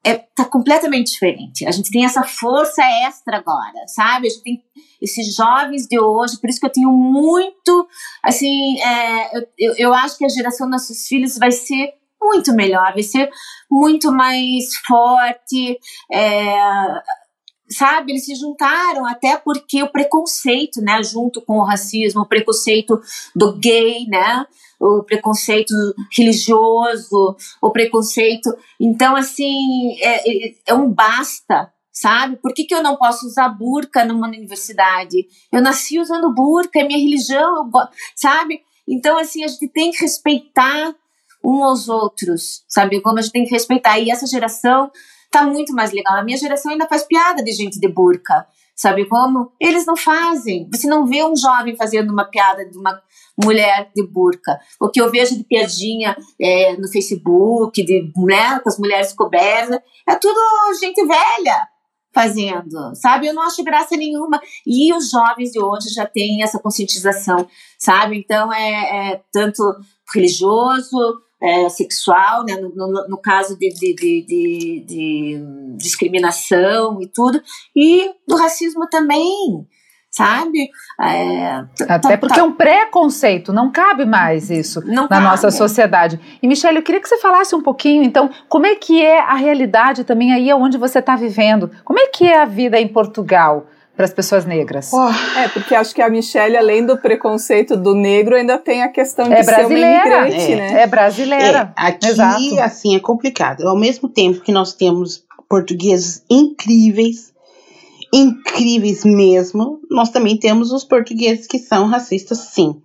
É, tá completamente diferente. A gente tem essa força extra agora, sabe? A gente tem esses jovens de hoje, por isso que eu tenho muito, assim, é, eu, eu, acho que a geração dos nossos filhos vai ser muito melhor, vai ser muito mais forte. É, sabe, eles se juntaram até porque o preconceito, né, junto com o racismo, o preconceito do gay, né, o preconceito religioso, o preconceito. Então, assim, é, é, é um basta, sabe? Por que, que eu não posso usar burca numa universidade? Eu nasci usando burca, é minha religião, sabe? Então, assim, a gente tem que respeitar um aos outros, sabe? Como a gente tem que respeitar. E essa geração tá muito mais legal. A minha geração ainda faz piada de gente de burca. Sabe como? Eles não fazem. Você não vê um jovem fazendo uma piada de uma mulher de burca. O que eu vejo de piadinha é, no Facebook, de né, com as mulheres cobertas, é tudo gente velha fazendo, sabe? Eu não acho graça nenhuma. E os jovens de hoje já têm essa conscientização, sabe? Então é, é tanto religioso, é, sexual, né, no, no, no caso de, de, de, de, discriminação e tudo, e do racismo também, sabe?
É, Até tá, porque tá, é um preconceito, não cabe mais isso na cabe. nossa sociedade. E, Michelle, eu queria que você falasse um pouquinho, então, como é que é a realidade também aí onde você está vivendo? Como é que é a vida em Portugal? Para as pessoas negras.
Oh. É, porque acho que a Michelle, além do preconceito do negro, ainda tem a questão de é ser uma imigrante,
é,
né?
É brasileira.
É, aqui, Exato. assim, é complicado. Ao mesmo tempo que nós temos portugueses incríveis, incríveis mesmo, nós também temos os portugueses que são racistas, sim.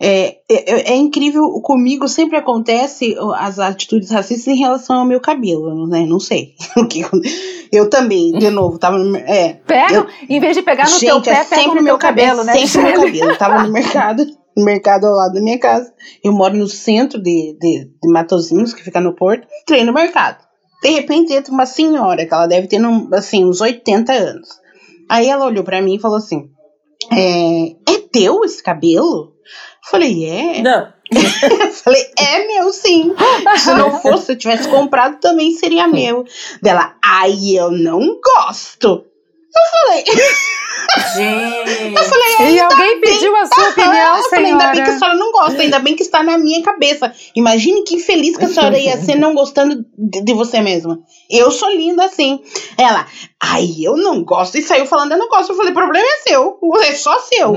É, é, é, incrível, comigo sempre acontece as atitudes racistas em relação ao meu cabelo, né? Não sei. eu também, de novo, tava no. É,
pega, eu, em vez de pegar no gente, teu pé, é pega no meu cabelo, cabelo né?
Sempre no cabelo. Eu tava no mercado, no mercado ao lado da minha casa. Eu moro no centro de, de, de Matozinhos, que fica no Porto. Treino no mercado. De repente entra uma senhora, que ela deve ter, assim, uns 80 anos. Aí ela olhou para mim e falou assim: é, é teu esse cabelo? Falei, é.
Não.
Falei, é meu sim. Se não fosse, se eu tivesse comprado, também seria meu. Dela, ai, eu não gosto. Eu falei.
Gente.
Eu falei,
e alguém
bem.
pediu a sua opinião,
eu
senhora.
falei, ainda bem que a senhora não gosta, ainda bem que está na minha cabeça. Imagine que infeliz que a senhora ia ser não gostando de, de você mesma. Eu sou linda assim. Ela, ai, eu não gosto. E saiu falando, eu não gosto. Eu falei, o problema é seu. É só seu.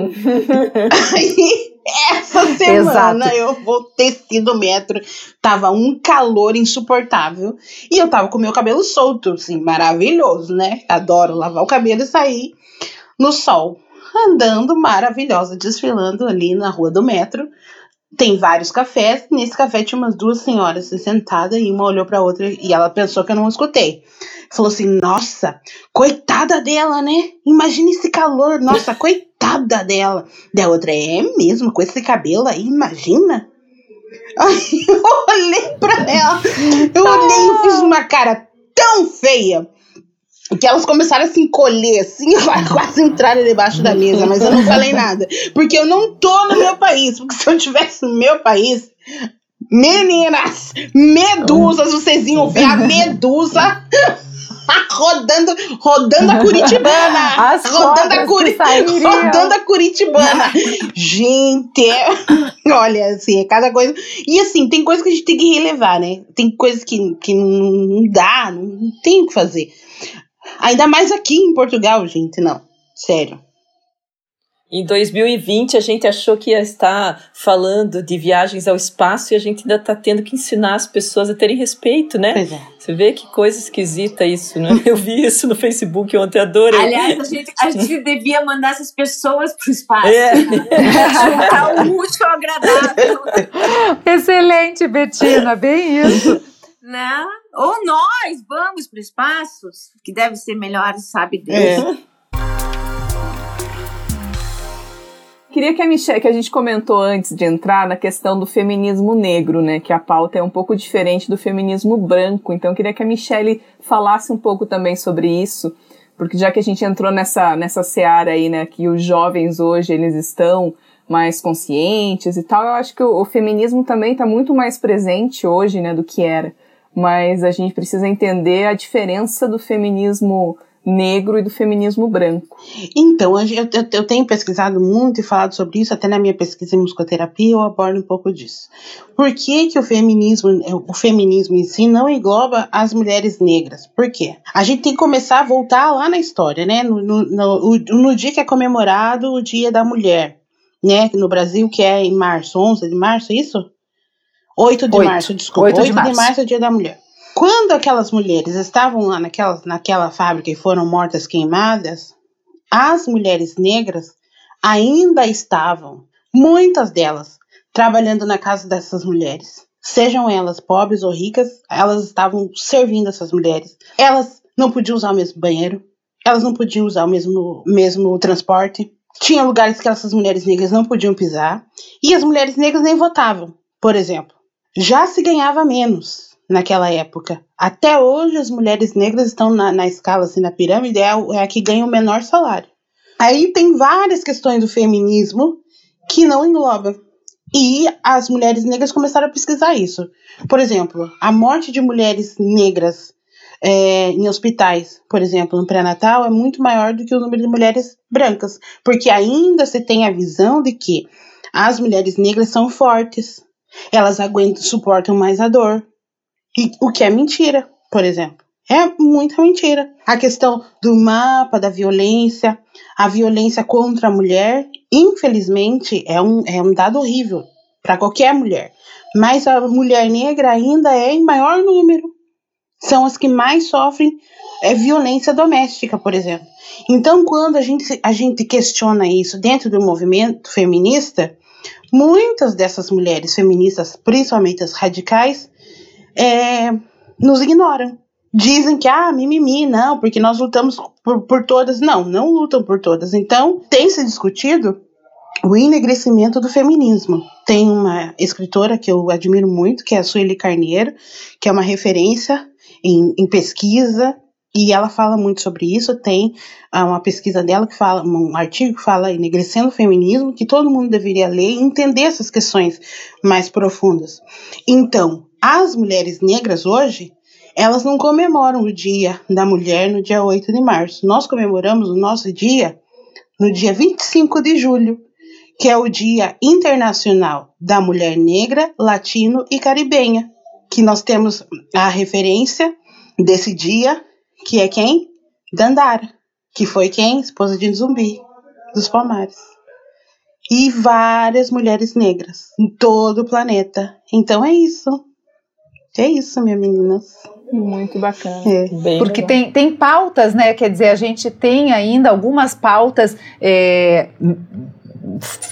Aí, essa semana
Exato.
eu vou tecido metro. Tava um calor insuportável. E eu tava com meu cabelo solto, assim, maravilhoso, né? Adoro lavar o cabelo e sair no sol. Andando maravilhosa, desfilando ali na rua do metro. Tem vários cafés. Nesse café tinha umas duas senhoras sentadas e uma olhou pra outra e ela pensou que eu não escutei. Falou assim: Nossa, coitada dela, né? Imagina esse calor, nossa, coitada dela. Da outra, é mesmo, com esse cabelo aí, imagina. Aí eu olhei pra ela, eu olhei e fiz uma cara tão feia que elas começaram a se encolher assim, quase entraram debaixo da mesa, mas eu não falei nada. Porque eu não tô no meu país. Porque se eu tivesse no meu país, meninas, medusas, vocês iam ver a medusa rodando, rodando a Curitibana.
As
rodando a,
cobras
Curi,
que sairiam.
rodando a Curitibana. Gente, é, olha, assim, é cada coisa. E assim, tem coisa que a gente tem que relevar, né? Tem coisas que, que não dá, não tem o que fazer. Ainda mais aqui em Portugal, gente, não. Sério.
Em 2020, a gente achou que ia estar falando de viagens ao espaço e a gente ainda está tendo que ensinar as pessoas a terem respeito, né?
Pois é.
Você vê que coisa esquisita isso, né? Eu vi isso no Facebook ontem, adorei.
Aliás, a gente, a gente devia mandar essas pessoas pro espaço.
É.
Juntar o útil ao agradável.
Excelente, Betina, bem isso.
Né? Ou nós vamos pro espaço, que deve ser melhor, sabe Deus.
É.
Queria que a Michelle, que a gente comentou antes de entrar na questão do feminismo negro, né? Que a pauta é um pouco diferente do feminismo branco. Então, queria que a Michelle falasse um pouco também sobre isso, porque já que a gente entrou nessa, nessa seara aí, né? Que os jovens hoje, eles estão mais conscientes e tal, eu acho que o, o feminismo também está muito mais presente hoje, né? Do que era. Mas a gente precisa entender a diferença do feminismo negro e do feminismo branco.
Então, eu, eu, eu, tenho pesquisado muito e falado sobre isso, até na minha pesquisa em musicoterapia eu abordo um pouco disso. Por que, que o feminismo, o feminismo em si não engloba as mulheres negras? Por quê? A gente tem que começar a voltar lá na história, né? No, no, no, no dia que é comemorado o Dia da Mulher, né? No Brasil, que é em março, 11 de março, é isso? 8 de
8.
março, desculpa.
8
8
de
de
março.
março é o Dia da Mulher. Quando aquelas mulheres estavam lá naquela, naquela fábrica e foram mortas queimadas, as mulheres negras ainda estavam, muitas delas, trabalhando na casa dessas mulheres. Sejam elas pobres ou ricas, elas estavam servindo essas mulheres. Elas não podiam usar o mesmo banheiro, elas não podiam usar o mesmo, mesmo transporte. Tinha lugares que essas mulheres negras não podiam pisar. E as mulheres negras nem votavam, por exemplo. Já se ganhava menos naquela época. Até hoje as mulheres negras estão na, na escala, assim, na pirâmide, é a, é a que ganha o menor salário. Aí tem várias questões do feminismo que não engloba. E as mulheres negras começaram a pesquisar isso. Por exemplo, a morte de mulheres negras é, em hospitais, por exemplo, no pré-natal, é muito maior do que o número de mulheres brancas. Porque ainda se tem a visão de que as mulheres negras são fortes. Elas aguentam, suportam mais a dor. E, o que é mentira, por exemplo. É muita mentira. A questão do mapa da violência, a violência contra a mulher, infelizmente, é um, é um dado horrível para qualquer mulher. Mas a mulher negra ainda é em maior número. São as que mais sofrem é, violência doméstica, por exemplo. Então, quando a gente, a gente questiona isso dentro do movimento feminista, muitas dessas mulheres feministas, principalmente as radicais, é, nos ignoram. Dizem que, ah, mimimi, não, porque nós lutamos por, por todas. Não, não lutam por todas. Então, tem se discutido o enegrecimento do feminismo. Tem uma escritora que eu admiro muito, que é a Sueli Carneiro, que é uma referência em, em pesquisa, e ela fala muito sobre isso. Tem ah, uma pesquisa dela que fala, um artigo que fala enegrecendo o feminismo, que todo mundo deveria ler e entender essas questões mais profundas. Então, as mulheres negras hoje, elas não comemoram o Dia da Mulher no dia 8 de março. Nós comemoramos o nosso dia no dia 25 de julho, que é o Dia Internacional da Mulher Negra, Latino e Caribenha, que nós temos a referência desse dia que é quem? Dandara, que foi quem? Esposa de Zumbi, dos Palmares. E várias mulheres negras em todo o planeta. Então é isso. É isso, minhas meninas.
Muito bacana.
É. Porque tem, tem pautas, né? Quer dizer, a gente tem ainda algumas pautas é,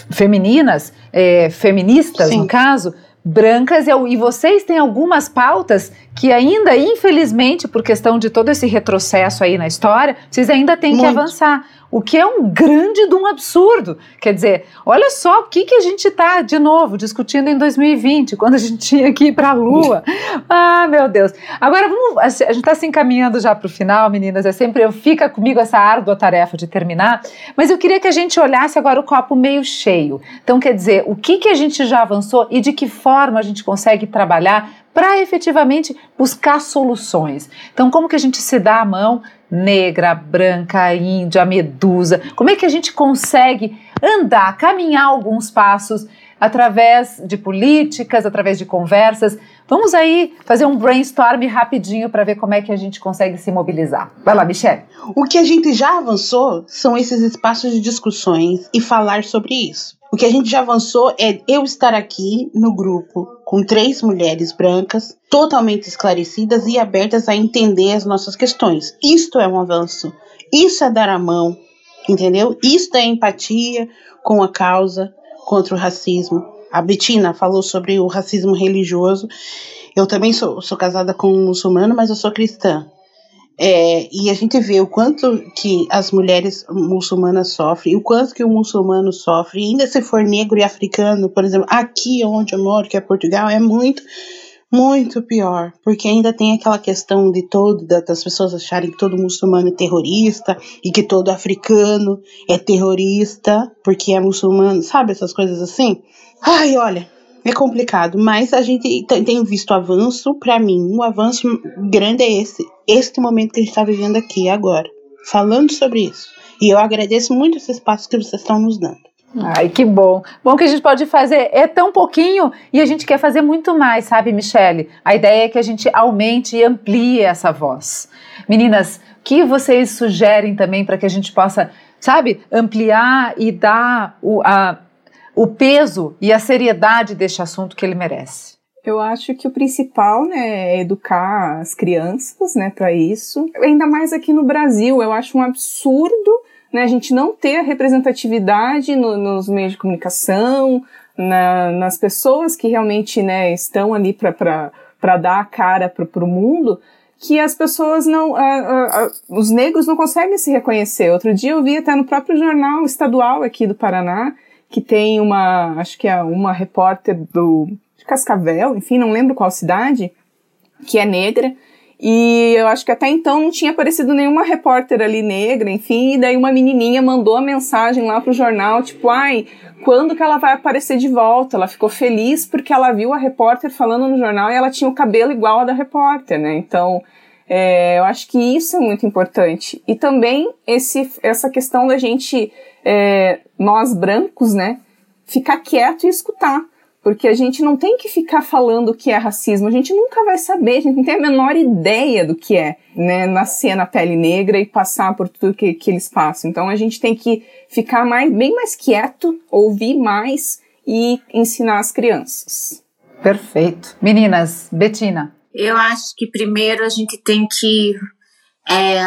femininas, é, feministas, Sim. no caso, brancas e, e vocês têm algumas pautas que ainda, infelizmente, por questão de todo esse retrocesso aí na história, vocês ainda têm Muito. que avançar. O que é um grande de um absurdo. Quer dizer, olha só o que, que a gente está, de novo, discutindo em 2020, quando a gente tinha que ir para a Lua. Ah, meu Deus. Agora, vamos, a gente está se encaminhando já para o final, meninas. É sempre, fica comigo essa árdua tarefa de terminar, mas eu queria que a gente olhasse agora o copo meio cheio. Então, quer dizer, o que, que a gente já avançou e de que forma a gente consegue trabalhar para efetivamente buscar soluções. Então, como que a gente se dá a mão negra, branca, índia, medusa? Como é que a gente consegue andar, caminhar alguns passos através de políticas, através de conversas? Vamos aí fazer um brainstorm rapidinho para ver como é que a gente consegue se mobilizar. Vai lá, Michelle.
O que a gente já avançou são esses espaços de discussões e falar sobre isso. O que a gente já avançou é eu estar aqui no grupo com três mulheres brancas totalmente esclarecidas e abertas a entender as nossas questões. Isto é um avanço. Isso é dar a mão, entendeu? Isto é empatia com a causa contra o racismo. A Betina falou sobre o racismo religioso. Eu também sou, sou casada com um muçulmano, mas eu sou cristã. É, e a gente vê o quanto que as mulheres muçulmanas sofrem, o quanto que o muçulmano sofre, ainda se for negro e africano, por exemplo, aqui onde eu moro, que é Portugal, é muito, muito pior, porque ainda tem aquela questão de todo, das pessoas acharem que todo muçulmano é terrorista, e que todo africano é terrorista, porque é muçulmano, sabe, essas coisas assim? Ai, olha, é complicado, mas a gente tem visto avanço. Para mim, um avanço grande é esse, este momento que a gente está vivendo aqui agora, falando sobre isso. E eu agradeço muito esse espaço que vocês estão nos dando.
Ai, que bom. Bom que a gente pode fazer é tão pouquinho e a gente quer fazer muito mais, sabe, Michele? A ideia é que a gente aumente e amplie essa voz. Meninas, o que vocês sugerem também para que a gente possa, sabe, ampliar e dar o, a, o peso e a seriedade deste assunto que ele merece?
Eu acho que o principal, né, é educar as crianças, né, para isso. Ainda mais aqui no Brasil, eu acho um absurdo, né, a gente não ter a representatividade no, nos meios de comunicação, na, nas pessoas que realmente, né, estão ali para dar a cara para o mundo, que as pessoas não, os negros não conseguem se reconhecer. Outro dia eu vi até no próprio jornal estadual aqui do Paraná, que tem uma, acho que é uma repórter do de Cascavel, enfim, não lembro qual cidade, que é negra, e eu acho que até então não tinha aparecido nenhuma repórter ali negra, enfim, e daí uma menininha mandou a mensagem lá pro jornal, tipo, ai, quando que ela vai aparecer de volta? Ela ficou feliz porque ela viu a repórter falando no jornal e ela tinha o cabelo igual ao da repórter, né? Então, é, eu acho que isso é muito importante. E também esse, essa questão da gente, é, nós brancos, né, ficar quieto e escutar. Porque a gente não tem que ficar falando o que é racismo, a gente nunca vai saber, a gente não tem a menor ideia do que é, né, nascer na pele negra e passar por tudo que, que eles passam. Então a gente tem que ficar mais, bem mais quieto, ouvir mais e ensinar as crianças.
Perfeito. Meninas, Betina,
eu acho que primeiro a gente tem que é,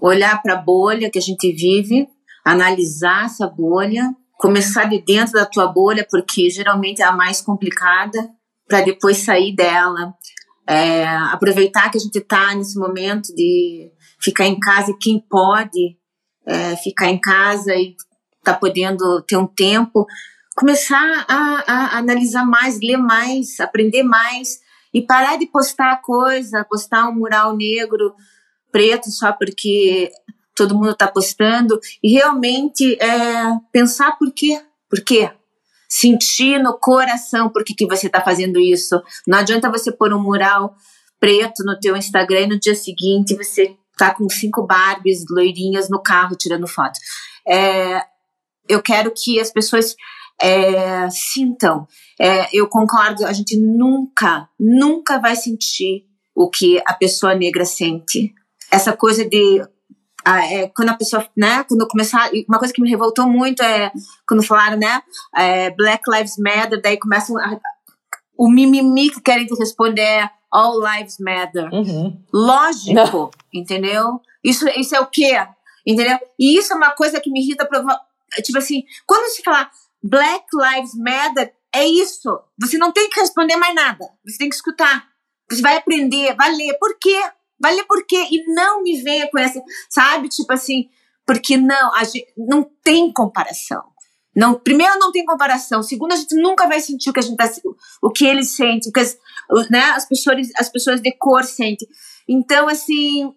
olhar para a bolha que a gente vive, analisar essa bolha, começar de dentro da tua bolha, porque geralmente é a mais complicada, para depois sair dela. É, aproveitar que a gente está nesse momento de ficar em casa e quem pode é, ficar em casa e tá podendo ter um tempo, começar a, a analisar mais, ler mais, aprender mais e parar de postar coisa, postar um mural negro, preto só porque todo mundo está postando e realmente é, pensar por quê, por quê, sentir no coração por que, que você está fazendo isso. Não adianta você pôr um mural preto no teu Instagram e no dia seguinte você tá com cinco Barbies loirinhas no carro tirando foto. É, eu quero que as pessoas é, sintam. É, eu concordo, a gente nunca, nunca vai sentir o que a pessoa negra sente. Essa coisa de ah, é, quando a pessoa, né, quando começar, uma coisa que me revoltou muito é quando falaram, né, é, Black Lives Matter, daí começam a, o mimimi que querem responder All Lives Matter.
Uhum.
Lógico, Não. entendeu? Isso, isso é o quê? Entendeu? E isso é uma coisa que me irrita, tipo assim, quando se falar Black Lives Matter, é isso. Você não tem que responder mais nada. Você tem que escutar. Você vai aprender, vai ler. Por quê? Vai ler por quê? E não me venha com essa, sabe? Tipo assim, porque não, a gente, não tem comparação. Não, primeiro não tem comparação. Segundo, a gente nunca vai sentir o que a gente tá, o que eles sentem, o que as, né, as pessoas, as pessoas de cor sentem. Então, assim,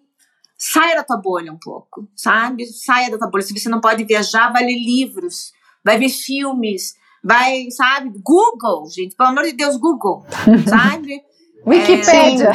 saia da tua bolha um pouco, sabe? Saia da tua bolha. Se você não pode viajar, vai ler livros, vai ver filmes, vai, sabe? Google, gente, pelo amor de Deus, Google, sabe?
Wikipédia.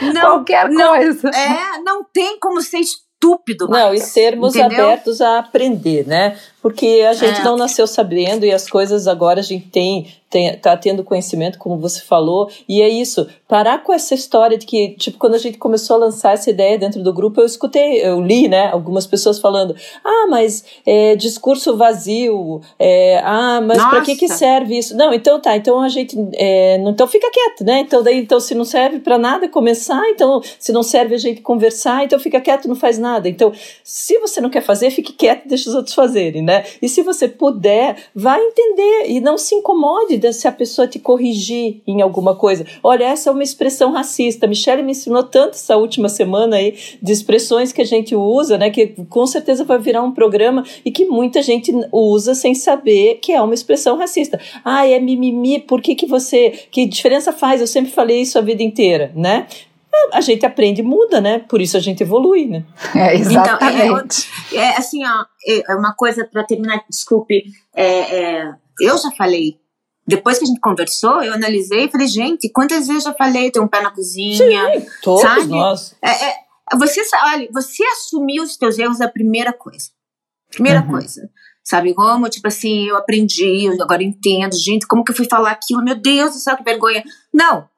É, não, Qualquer
não,
coisa.
É, não tem como ser estúpido.
Não, e sermos entendeu? abertos a aprender, né? Porque a gente é. não nasceu sabendo e as coisas agora a gente tem, tem, tá tendo conhecimento, como você falou, e é isso. Parar com essa história de que, tipo, quando a gente começou a lançar essa ideia dentro do grupo, eu escutei, eu li, né, algumas pessoas falando, ah, mas é, discurso vazio, é, ah, mas para que que serve isso? Não, então tá, então a gente, é, então fica quieto, né? Então daí, então se não serve para nada começar, então se não serve a gente conversar, então fica quieto, não faz nada. Então, se você não quer fazer, fique quieto, deixa os outros fazerem, né? Né? E se você puder, vá entender e não se incomode se a pessoa te corrigir em alguma coisa. Olha, essa é uma expressão racista. Michelle me ensinou tanto essa última semana aí de expressões que a gente usa, né? Que com certeza vai virar um programa e que muita gente usa sem saber que é uma expressão racista. Ah, é mimimi, por que, que você. Que diferença faz? Eu sempre falei isso a vida inteira, né? A gente aprende e muda, né? Por isso a gente evolui, né?
É, exatamente.
Então, é, é, é assim, ó, é uma coisa para terminar, desculpe, é, é, eu já falei, depois que a gente conversou, eu analisei e falei, gente, quantas vezes eu já falei, tem um pé na cozinha,
Sim, todos
sabe?
nós.
É, você, olha, você assumir os teus erros é a primeira coisa. Primeira uhum. coisa. Sabe como? Tipo assim, eu aprendi, eu agora entendo. Gente, como que eu fui falar aquilo? Meu Deus do céu, que vergonha. Não.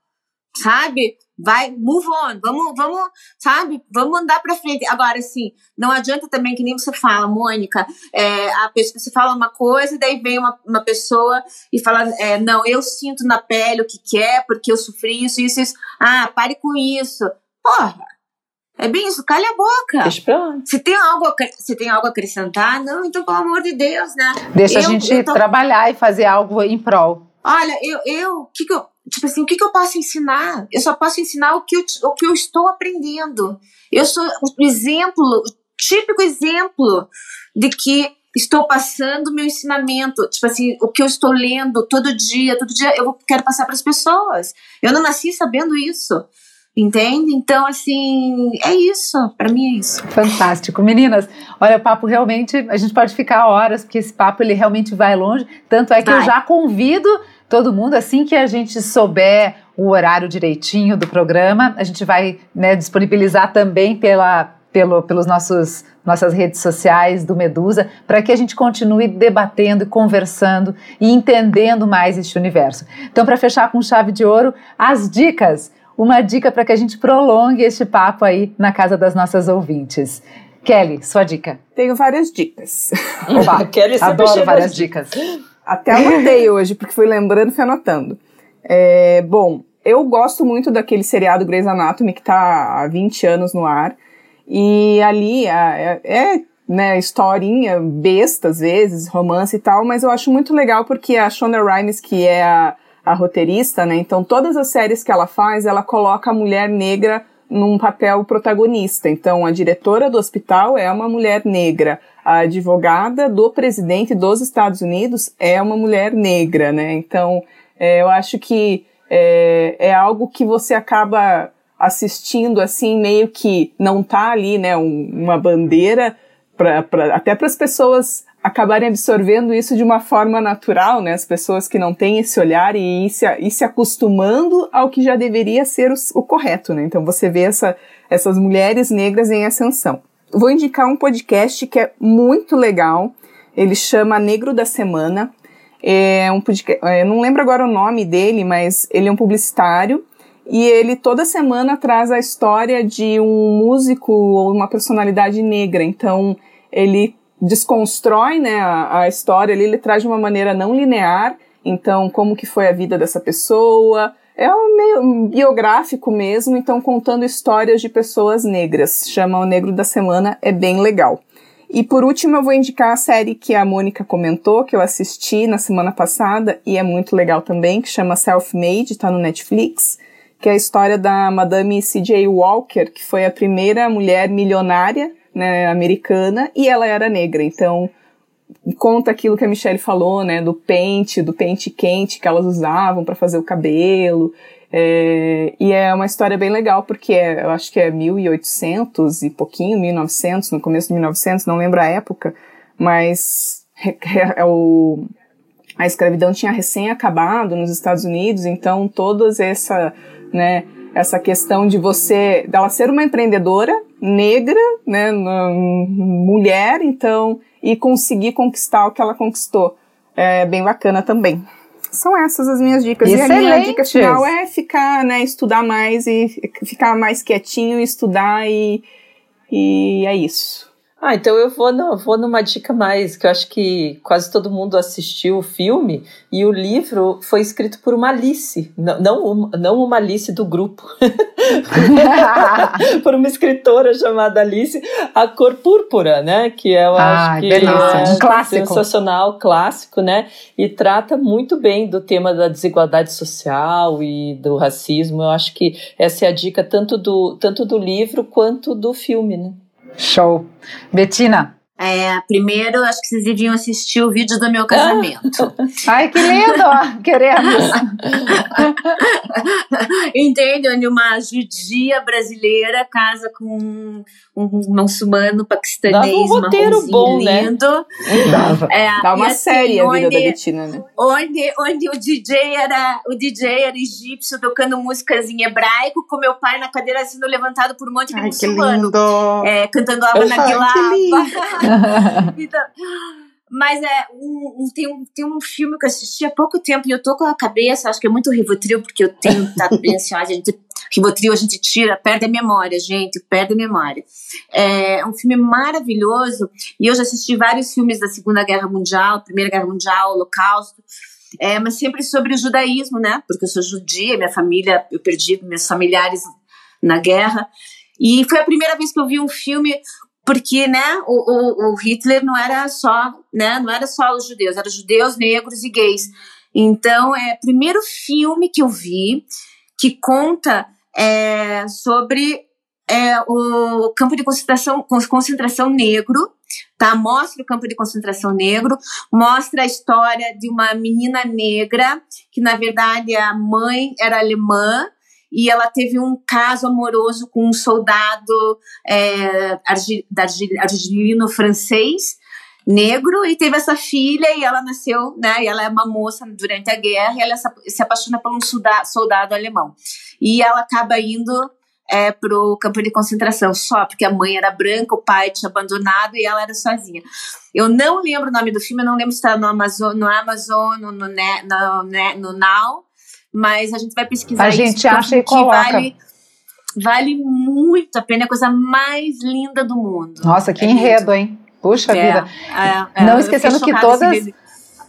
Sabe? Vai, move on, vamos, vamos, sabe, vamos andar para frente. Agora, assim, não adianta também que nem você fala, Mônica, é, a pessoa, você fala uma coisa e daí vem uma, uma pessoa e fala, é, não, eu sinto na pele o que quer, é, porque eu sofri isso, isso, isso. Ah, pare com isso. Porra, é bem isso, calha a boca.
Deixa pra lá.
Se tem algo, se tem algo a acrescentar, não, então pelo amor de Deus, né?
Deixa eu, a gente tô... trabalhar e fazer algo em prol.
Olha, eu, eu, que que eu, tipo assim, o que, que eu posso ensinar? Eu só posso ensinar o que eu, o que eu estou aprendendo. Eu sou o exemplo, o típico exemplo de que estou passando meu ensinamento, tipo assim, o que eu estou lendo todo dia, todo dia eu quero passar para as pessoas. Eu não nasci sabendo isso. Entende? Então, assim, é isso. Para mim é isso.
Fantástico. Meninas, olha, o papo realmente, a gente pode ficar horas, porque esse papo ele realmente vai longe. Tanto é que vai. eu já convido todo mundo, assim que a gente souber o horário direitinho do programa, a gente vai né, disponibilizar também pela, pelo, pelos nossos nossas redes sociais do Medusa, para que a gente continue debatendo e conversando e entendendo mais este universo. Então, para fechar com chave de ouro, as dicas. Uma dica para que a gente prolongue este papo aí na casa das nossas ouvintes. Kelly, sua dica.
Tenho várias dicas.
Kelly adoro várias dicas.
Até anotei hoje, porque fui lembrando e fui anotando. É, bom, eu gosto muito daquele seriado Grey's Anatomy, que está há 20 anos no ar. E ali é, é né, historinha besta, às vezes, romance e tal, mas eu acho muito legal porque a Shonda Rhimes, que é a, a roteirista, né, então todas as séries que ela faz, ela coloca a mulher negra num papel protagonista. Então, a diretora do hospital é uma mulher negra, a advogada do presidente dos Estados Unidos é uma mulher negra, né? Então, é, eu acho que é, é algo que você acaba assistindo assim, meio que não tá ali, né, um, uma bandeira, pra, pra até para as pessoas acabarem absorvendo isso de uma forma natural, né? As pessoas que não têm esse olhar e ir se, ir se acostumando ao que já deveria ser o, o correto, né? Então você vê essa, essas mulheres negras em ascensão. Vou indicar um podcast que é muito legal. Ele chama Negro da Semana. É um podcast, é, eu não lembro agora o nome dele, mas ele é um publicitário e ele toda semana traz a história de um músico ou uma personalidade negra. Então ele desconstrói né, a, a história ali, ele traz de uma maneira não linear. Então, como que foi a vida dessa pessoa? É um meio biográfico mesmo, então contando histórias de pessoas negras. Chama O Negro da Semana, é bem legal. E por último, eu vou indicar a série que a Mônica comentou, que eu assisti na semana passada e é muito legal também, que chama Self-Made, está no Netflix, que é a história da Madame C.J. Walker, que foi a primeira mulher milionária né, americana e ela era negra. Então, conta aquilo que a Michelle falou, né, do pente, do pente quente que elas usavam para fazer o cabelo. É, e é uma história bem legal porque é, eu acho que é 1800 e pouquinho, 1900, no começo de 1900, não lembro a época, mas é, o, a escravidão tinha recém acabado nos Estados Unidos, então todas essa, né, essa questão de você, dela ser uma empreendedora negra, né, mulher, então, e conseguir conquistar o que ela conquistou. É bem bacana também. São essas as minhas dicas.
Excelente.
E a minha dica final é ficar, né, estudar mais e ficar mais quietinho, estudar e, e é isso.
Ah, então eu vou, no, vou numa dica mais, que eu acho que quase todo mundo assistiu o filme, e o livro foi escrito por uma Alice, não, não, não uma Alice do grupo, por uma escritora chamada Alice, A Cor Púrpura, né, que eu ah, acho que é
um clássico.
sensacional, clássico, né, e trata muito bem do tema da desigualdade social e do racismo, eu acho que essa é a dica tanto do, tanto do livro quanto do filme, né.
Show. Betina.
É, primeiro, acho que vocês deviam assistir o vídeo do meu casamento.
Ai, que lindo! Queremos!
Entende? Onde uma judia brasileira casa com um muçulmano paquistanês,
Dava um roteiro bom, né?
lindo.
né? Dava. É, Dá uma assim, série a vida da Betina, né?
Onde, onde o DJ era o DJ era egípcio tocando músicas em hebraico, com meu pai na cadeira sendo levantado por um monte de
Ai,
muçulmano.
Que lindo.
É, cantando Ava Naguilá. então, mas é um, um, tem, um, tem um filme que eu assisti há pouco tempo e eu tô com a cabeça, acho que é muito Rivotril, porque eu tenho estado bem ansiosa, a gente, Rivotril a gente tira, perde a memória, gente, perde a memória. É um filme maravilhoso e eu já assisti vários filmes da Segunda Guerra Mundial, Primeira Guerra Mundial, Holocausto, é, mas sempre sobre o judaísmo, né? Porque eu sou judia, minha família, eu perdi meus familiares na guerra. E foi a primeira vez que eu vi um filme porque né, o, o, o, Hitler não era só, né, não era só os judeus, eram judeus, negros e gays. Então, é o primeiro filme que eu vi que conta é, sobre é, o campo de concentração, concentração negro, tá? Mostra o campo de concentração negro, mostra a história de uma menina negra que na verdade a mãe era alemã e ela teve um caso amoroso com um soldado é, argelino francês negro e teve essa filha e ela nasceu, né, e ela é uma moça durante a guerra e ela se apaixona por um soldado, soldado alemão. E ela acaba indo é, pro campo de concentração só porque a mãe era branca, o pai tinha abandonado e ela era sozinha. Eu não lembro o nome do filme, eu não lembro se está no Amazon, no Amazon, no, no, no, no, no Now, mas a gente vai pesquisar
a gente acha e coloca.
Vale, vale muito a pena, é a coisa mais linda do mundo.
Nossa, que é enredo, lindo. hein? Puxa
é,
vida.
É, é,
Não esquecendo que todas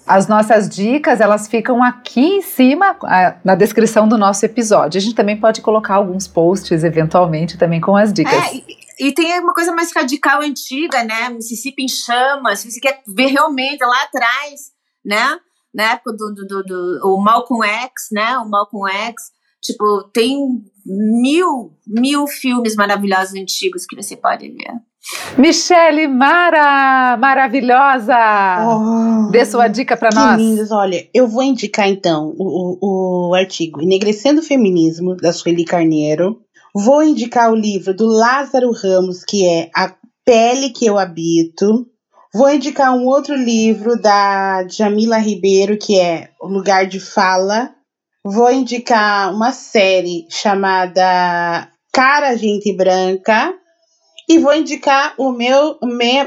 as nossas dicas, elas ficam aqui em cima, na descrição do nosso episódio. A gente também pode colocar alguns posts, eventualmente, também com as dicas.
É, e, e tem uma coisa mais radical antiga, né? Mississippi em chamas. Se você quer ver realmente lá atrás, né? Na época do, do, do, do o Malcolm X, né? O Malcolm X, tipo, tem mil, mil filmes maravilhosos antigos que você pode ver.
Michele Mara, maravilhosa! Oh, Dê sua dica para nós.
Lindas. Olha, eu vou indicar então o, o, o artigo Enegrecendo o Feminismo, da Sueli Carneiro. Vou indicar o livro do Lázaro Ramos, que é A Pele que Eu Habito. Vou indicar um outro livro da Jamila Ribeiro, que é O Lugar de Fala. Vou indicar uma série chamada Cara Gente Branca. E vou indicar o meu,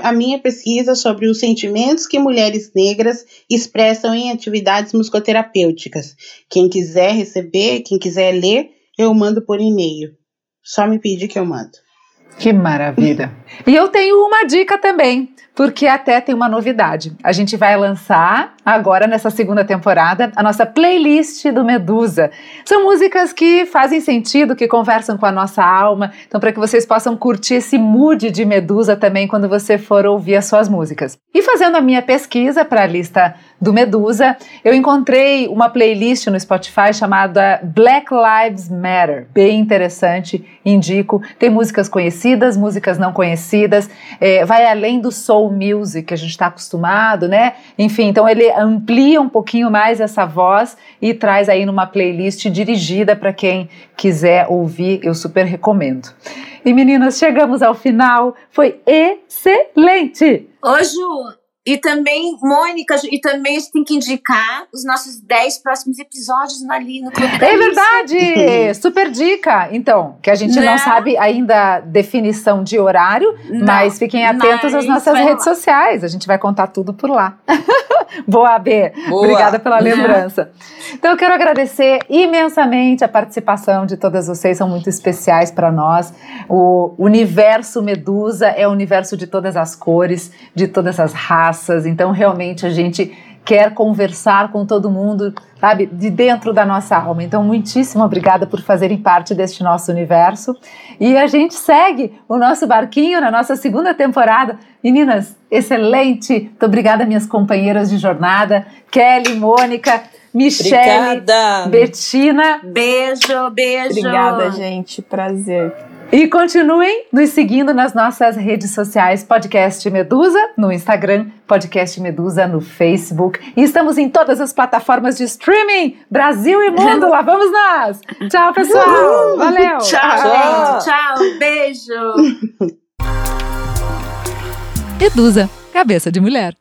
a minha pesquisa sobre os sentimentos que mulheres negras expressam em atividades musicoterapêuticas. Quem quiser receber, quem quiser ler, eu mando por e-mail. Só me pedir que eu mando.
Que maravilha! e eu tenho uma dica também porque até tem uma novidade. A gente vai lançar agora nessa segunda temporada a nossa playlist do Medusa. São músicas que fazem sentido, que conversam com a nossa alma. Então, para que vocês possam curtir esse mood de Medusa também quando você for ouvir as suas músicas. E fazendo a minha pesquisa para a lista do Medusa, eu encontrei uma playlist no Spotify chamada Black Lives Matter. Bem interessante, indico. Tem músicas conhecidas, músicas não conhecidas, é, vai além do soul music que a gente está acostumado, né? Enfim, então ele amplia um pouquinho mais essa voz e traz aí numa playlist dirigida para quem quiser ouvir, eu super recomendo. E meninas, chegamos ao final, foi excelente!
Ô Ju, e também, Mônica, e também a gente tem que indicar os nossos 10 próximos episódios ali no Clube
É verdade! Super dica! Então, que a gente não, não né? sabe ainda definição de horário, não, mas fiquem atentos às nossas redes lá. sociais. A gente vai contar tudo por lá. Boa, B. Boa. Obrigada pela lembrança. Então, eu quero agradecer imensamente a participação de todas vocês, são muito especiais para nós. O universo Medusa é o universo de todas as cores, de todas as raças. Então, realmente, a gente quer conversar com todo mundo, sabe, de dentro da nossa alma. Então, muitíssimo obrigada por fazerem parte deste nosso universo. E a gente segue o nosso barquinho na nossa segunda temporada. Meninas, excelente! Muito obrigada, minhas companheiras de jornada, Kelly, Mônica. Michelle, Betina.
Beijo, beijo.
Obrigada, gente. Prazer.
E continuem nos seguindo nas nossas redes sociais, Podcast Medusa no Instagram, Podcast Medusa no Facebook. E estamos em todas as plataformas de streaming, Brasil e mundo. Lá vamos nós. Tchau, pessoal. Valeu.
Tchau, tchau. Tchau. Beijo.
Medusa, cabeça de mulher.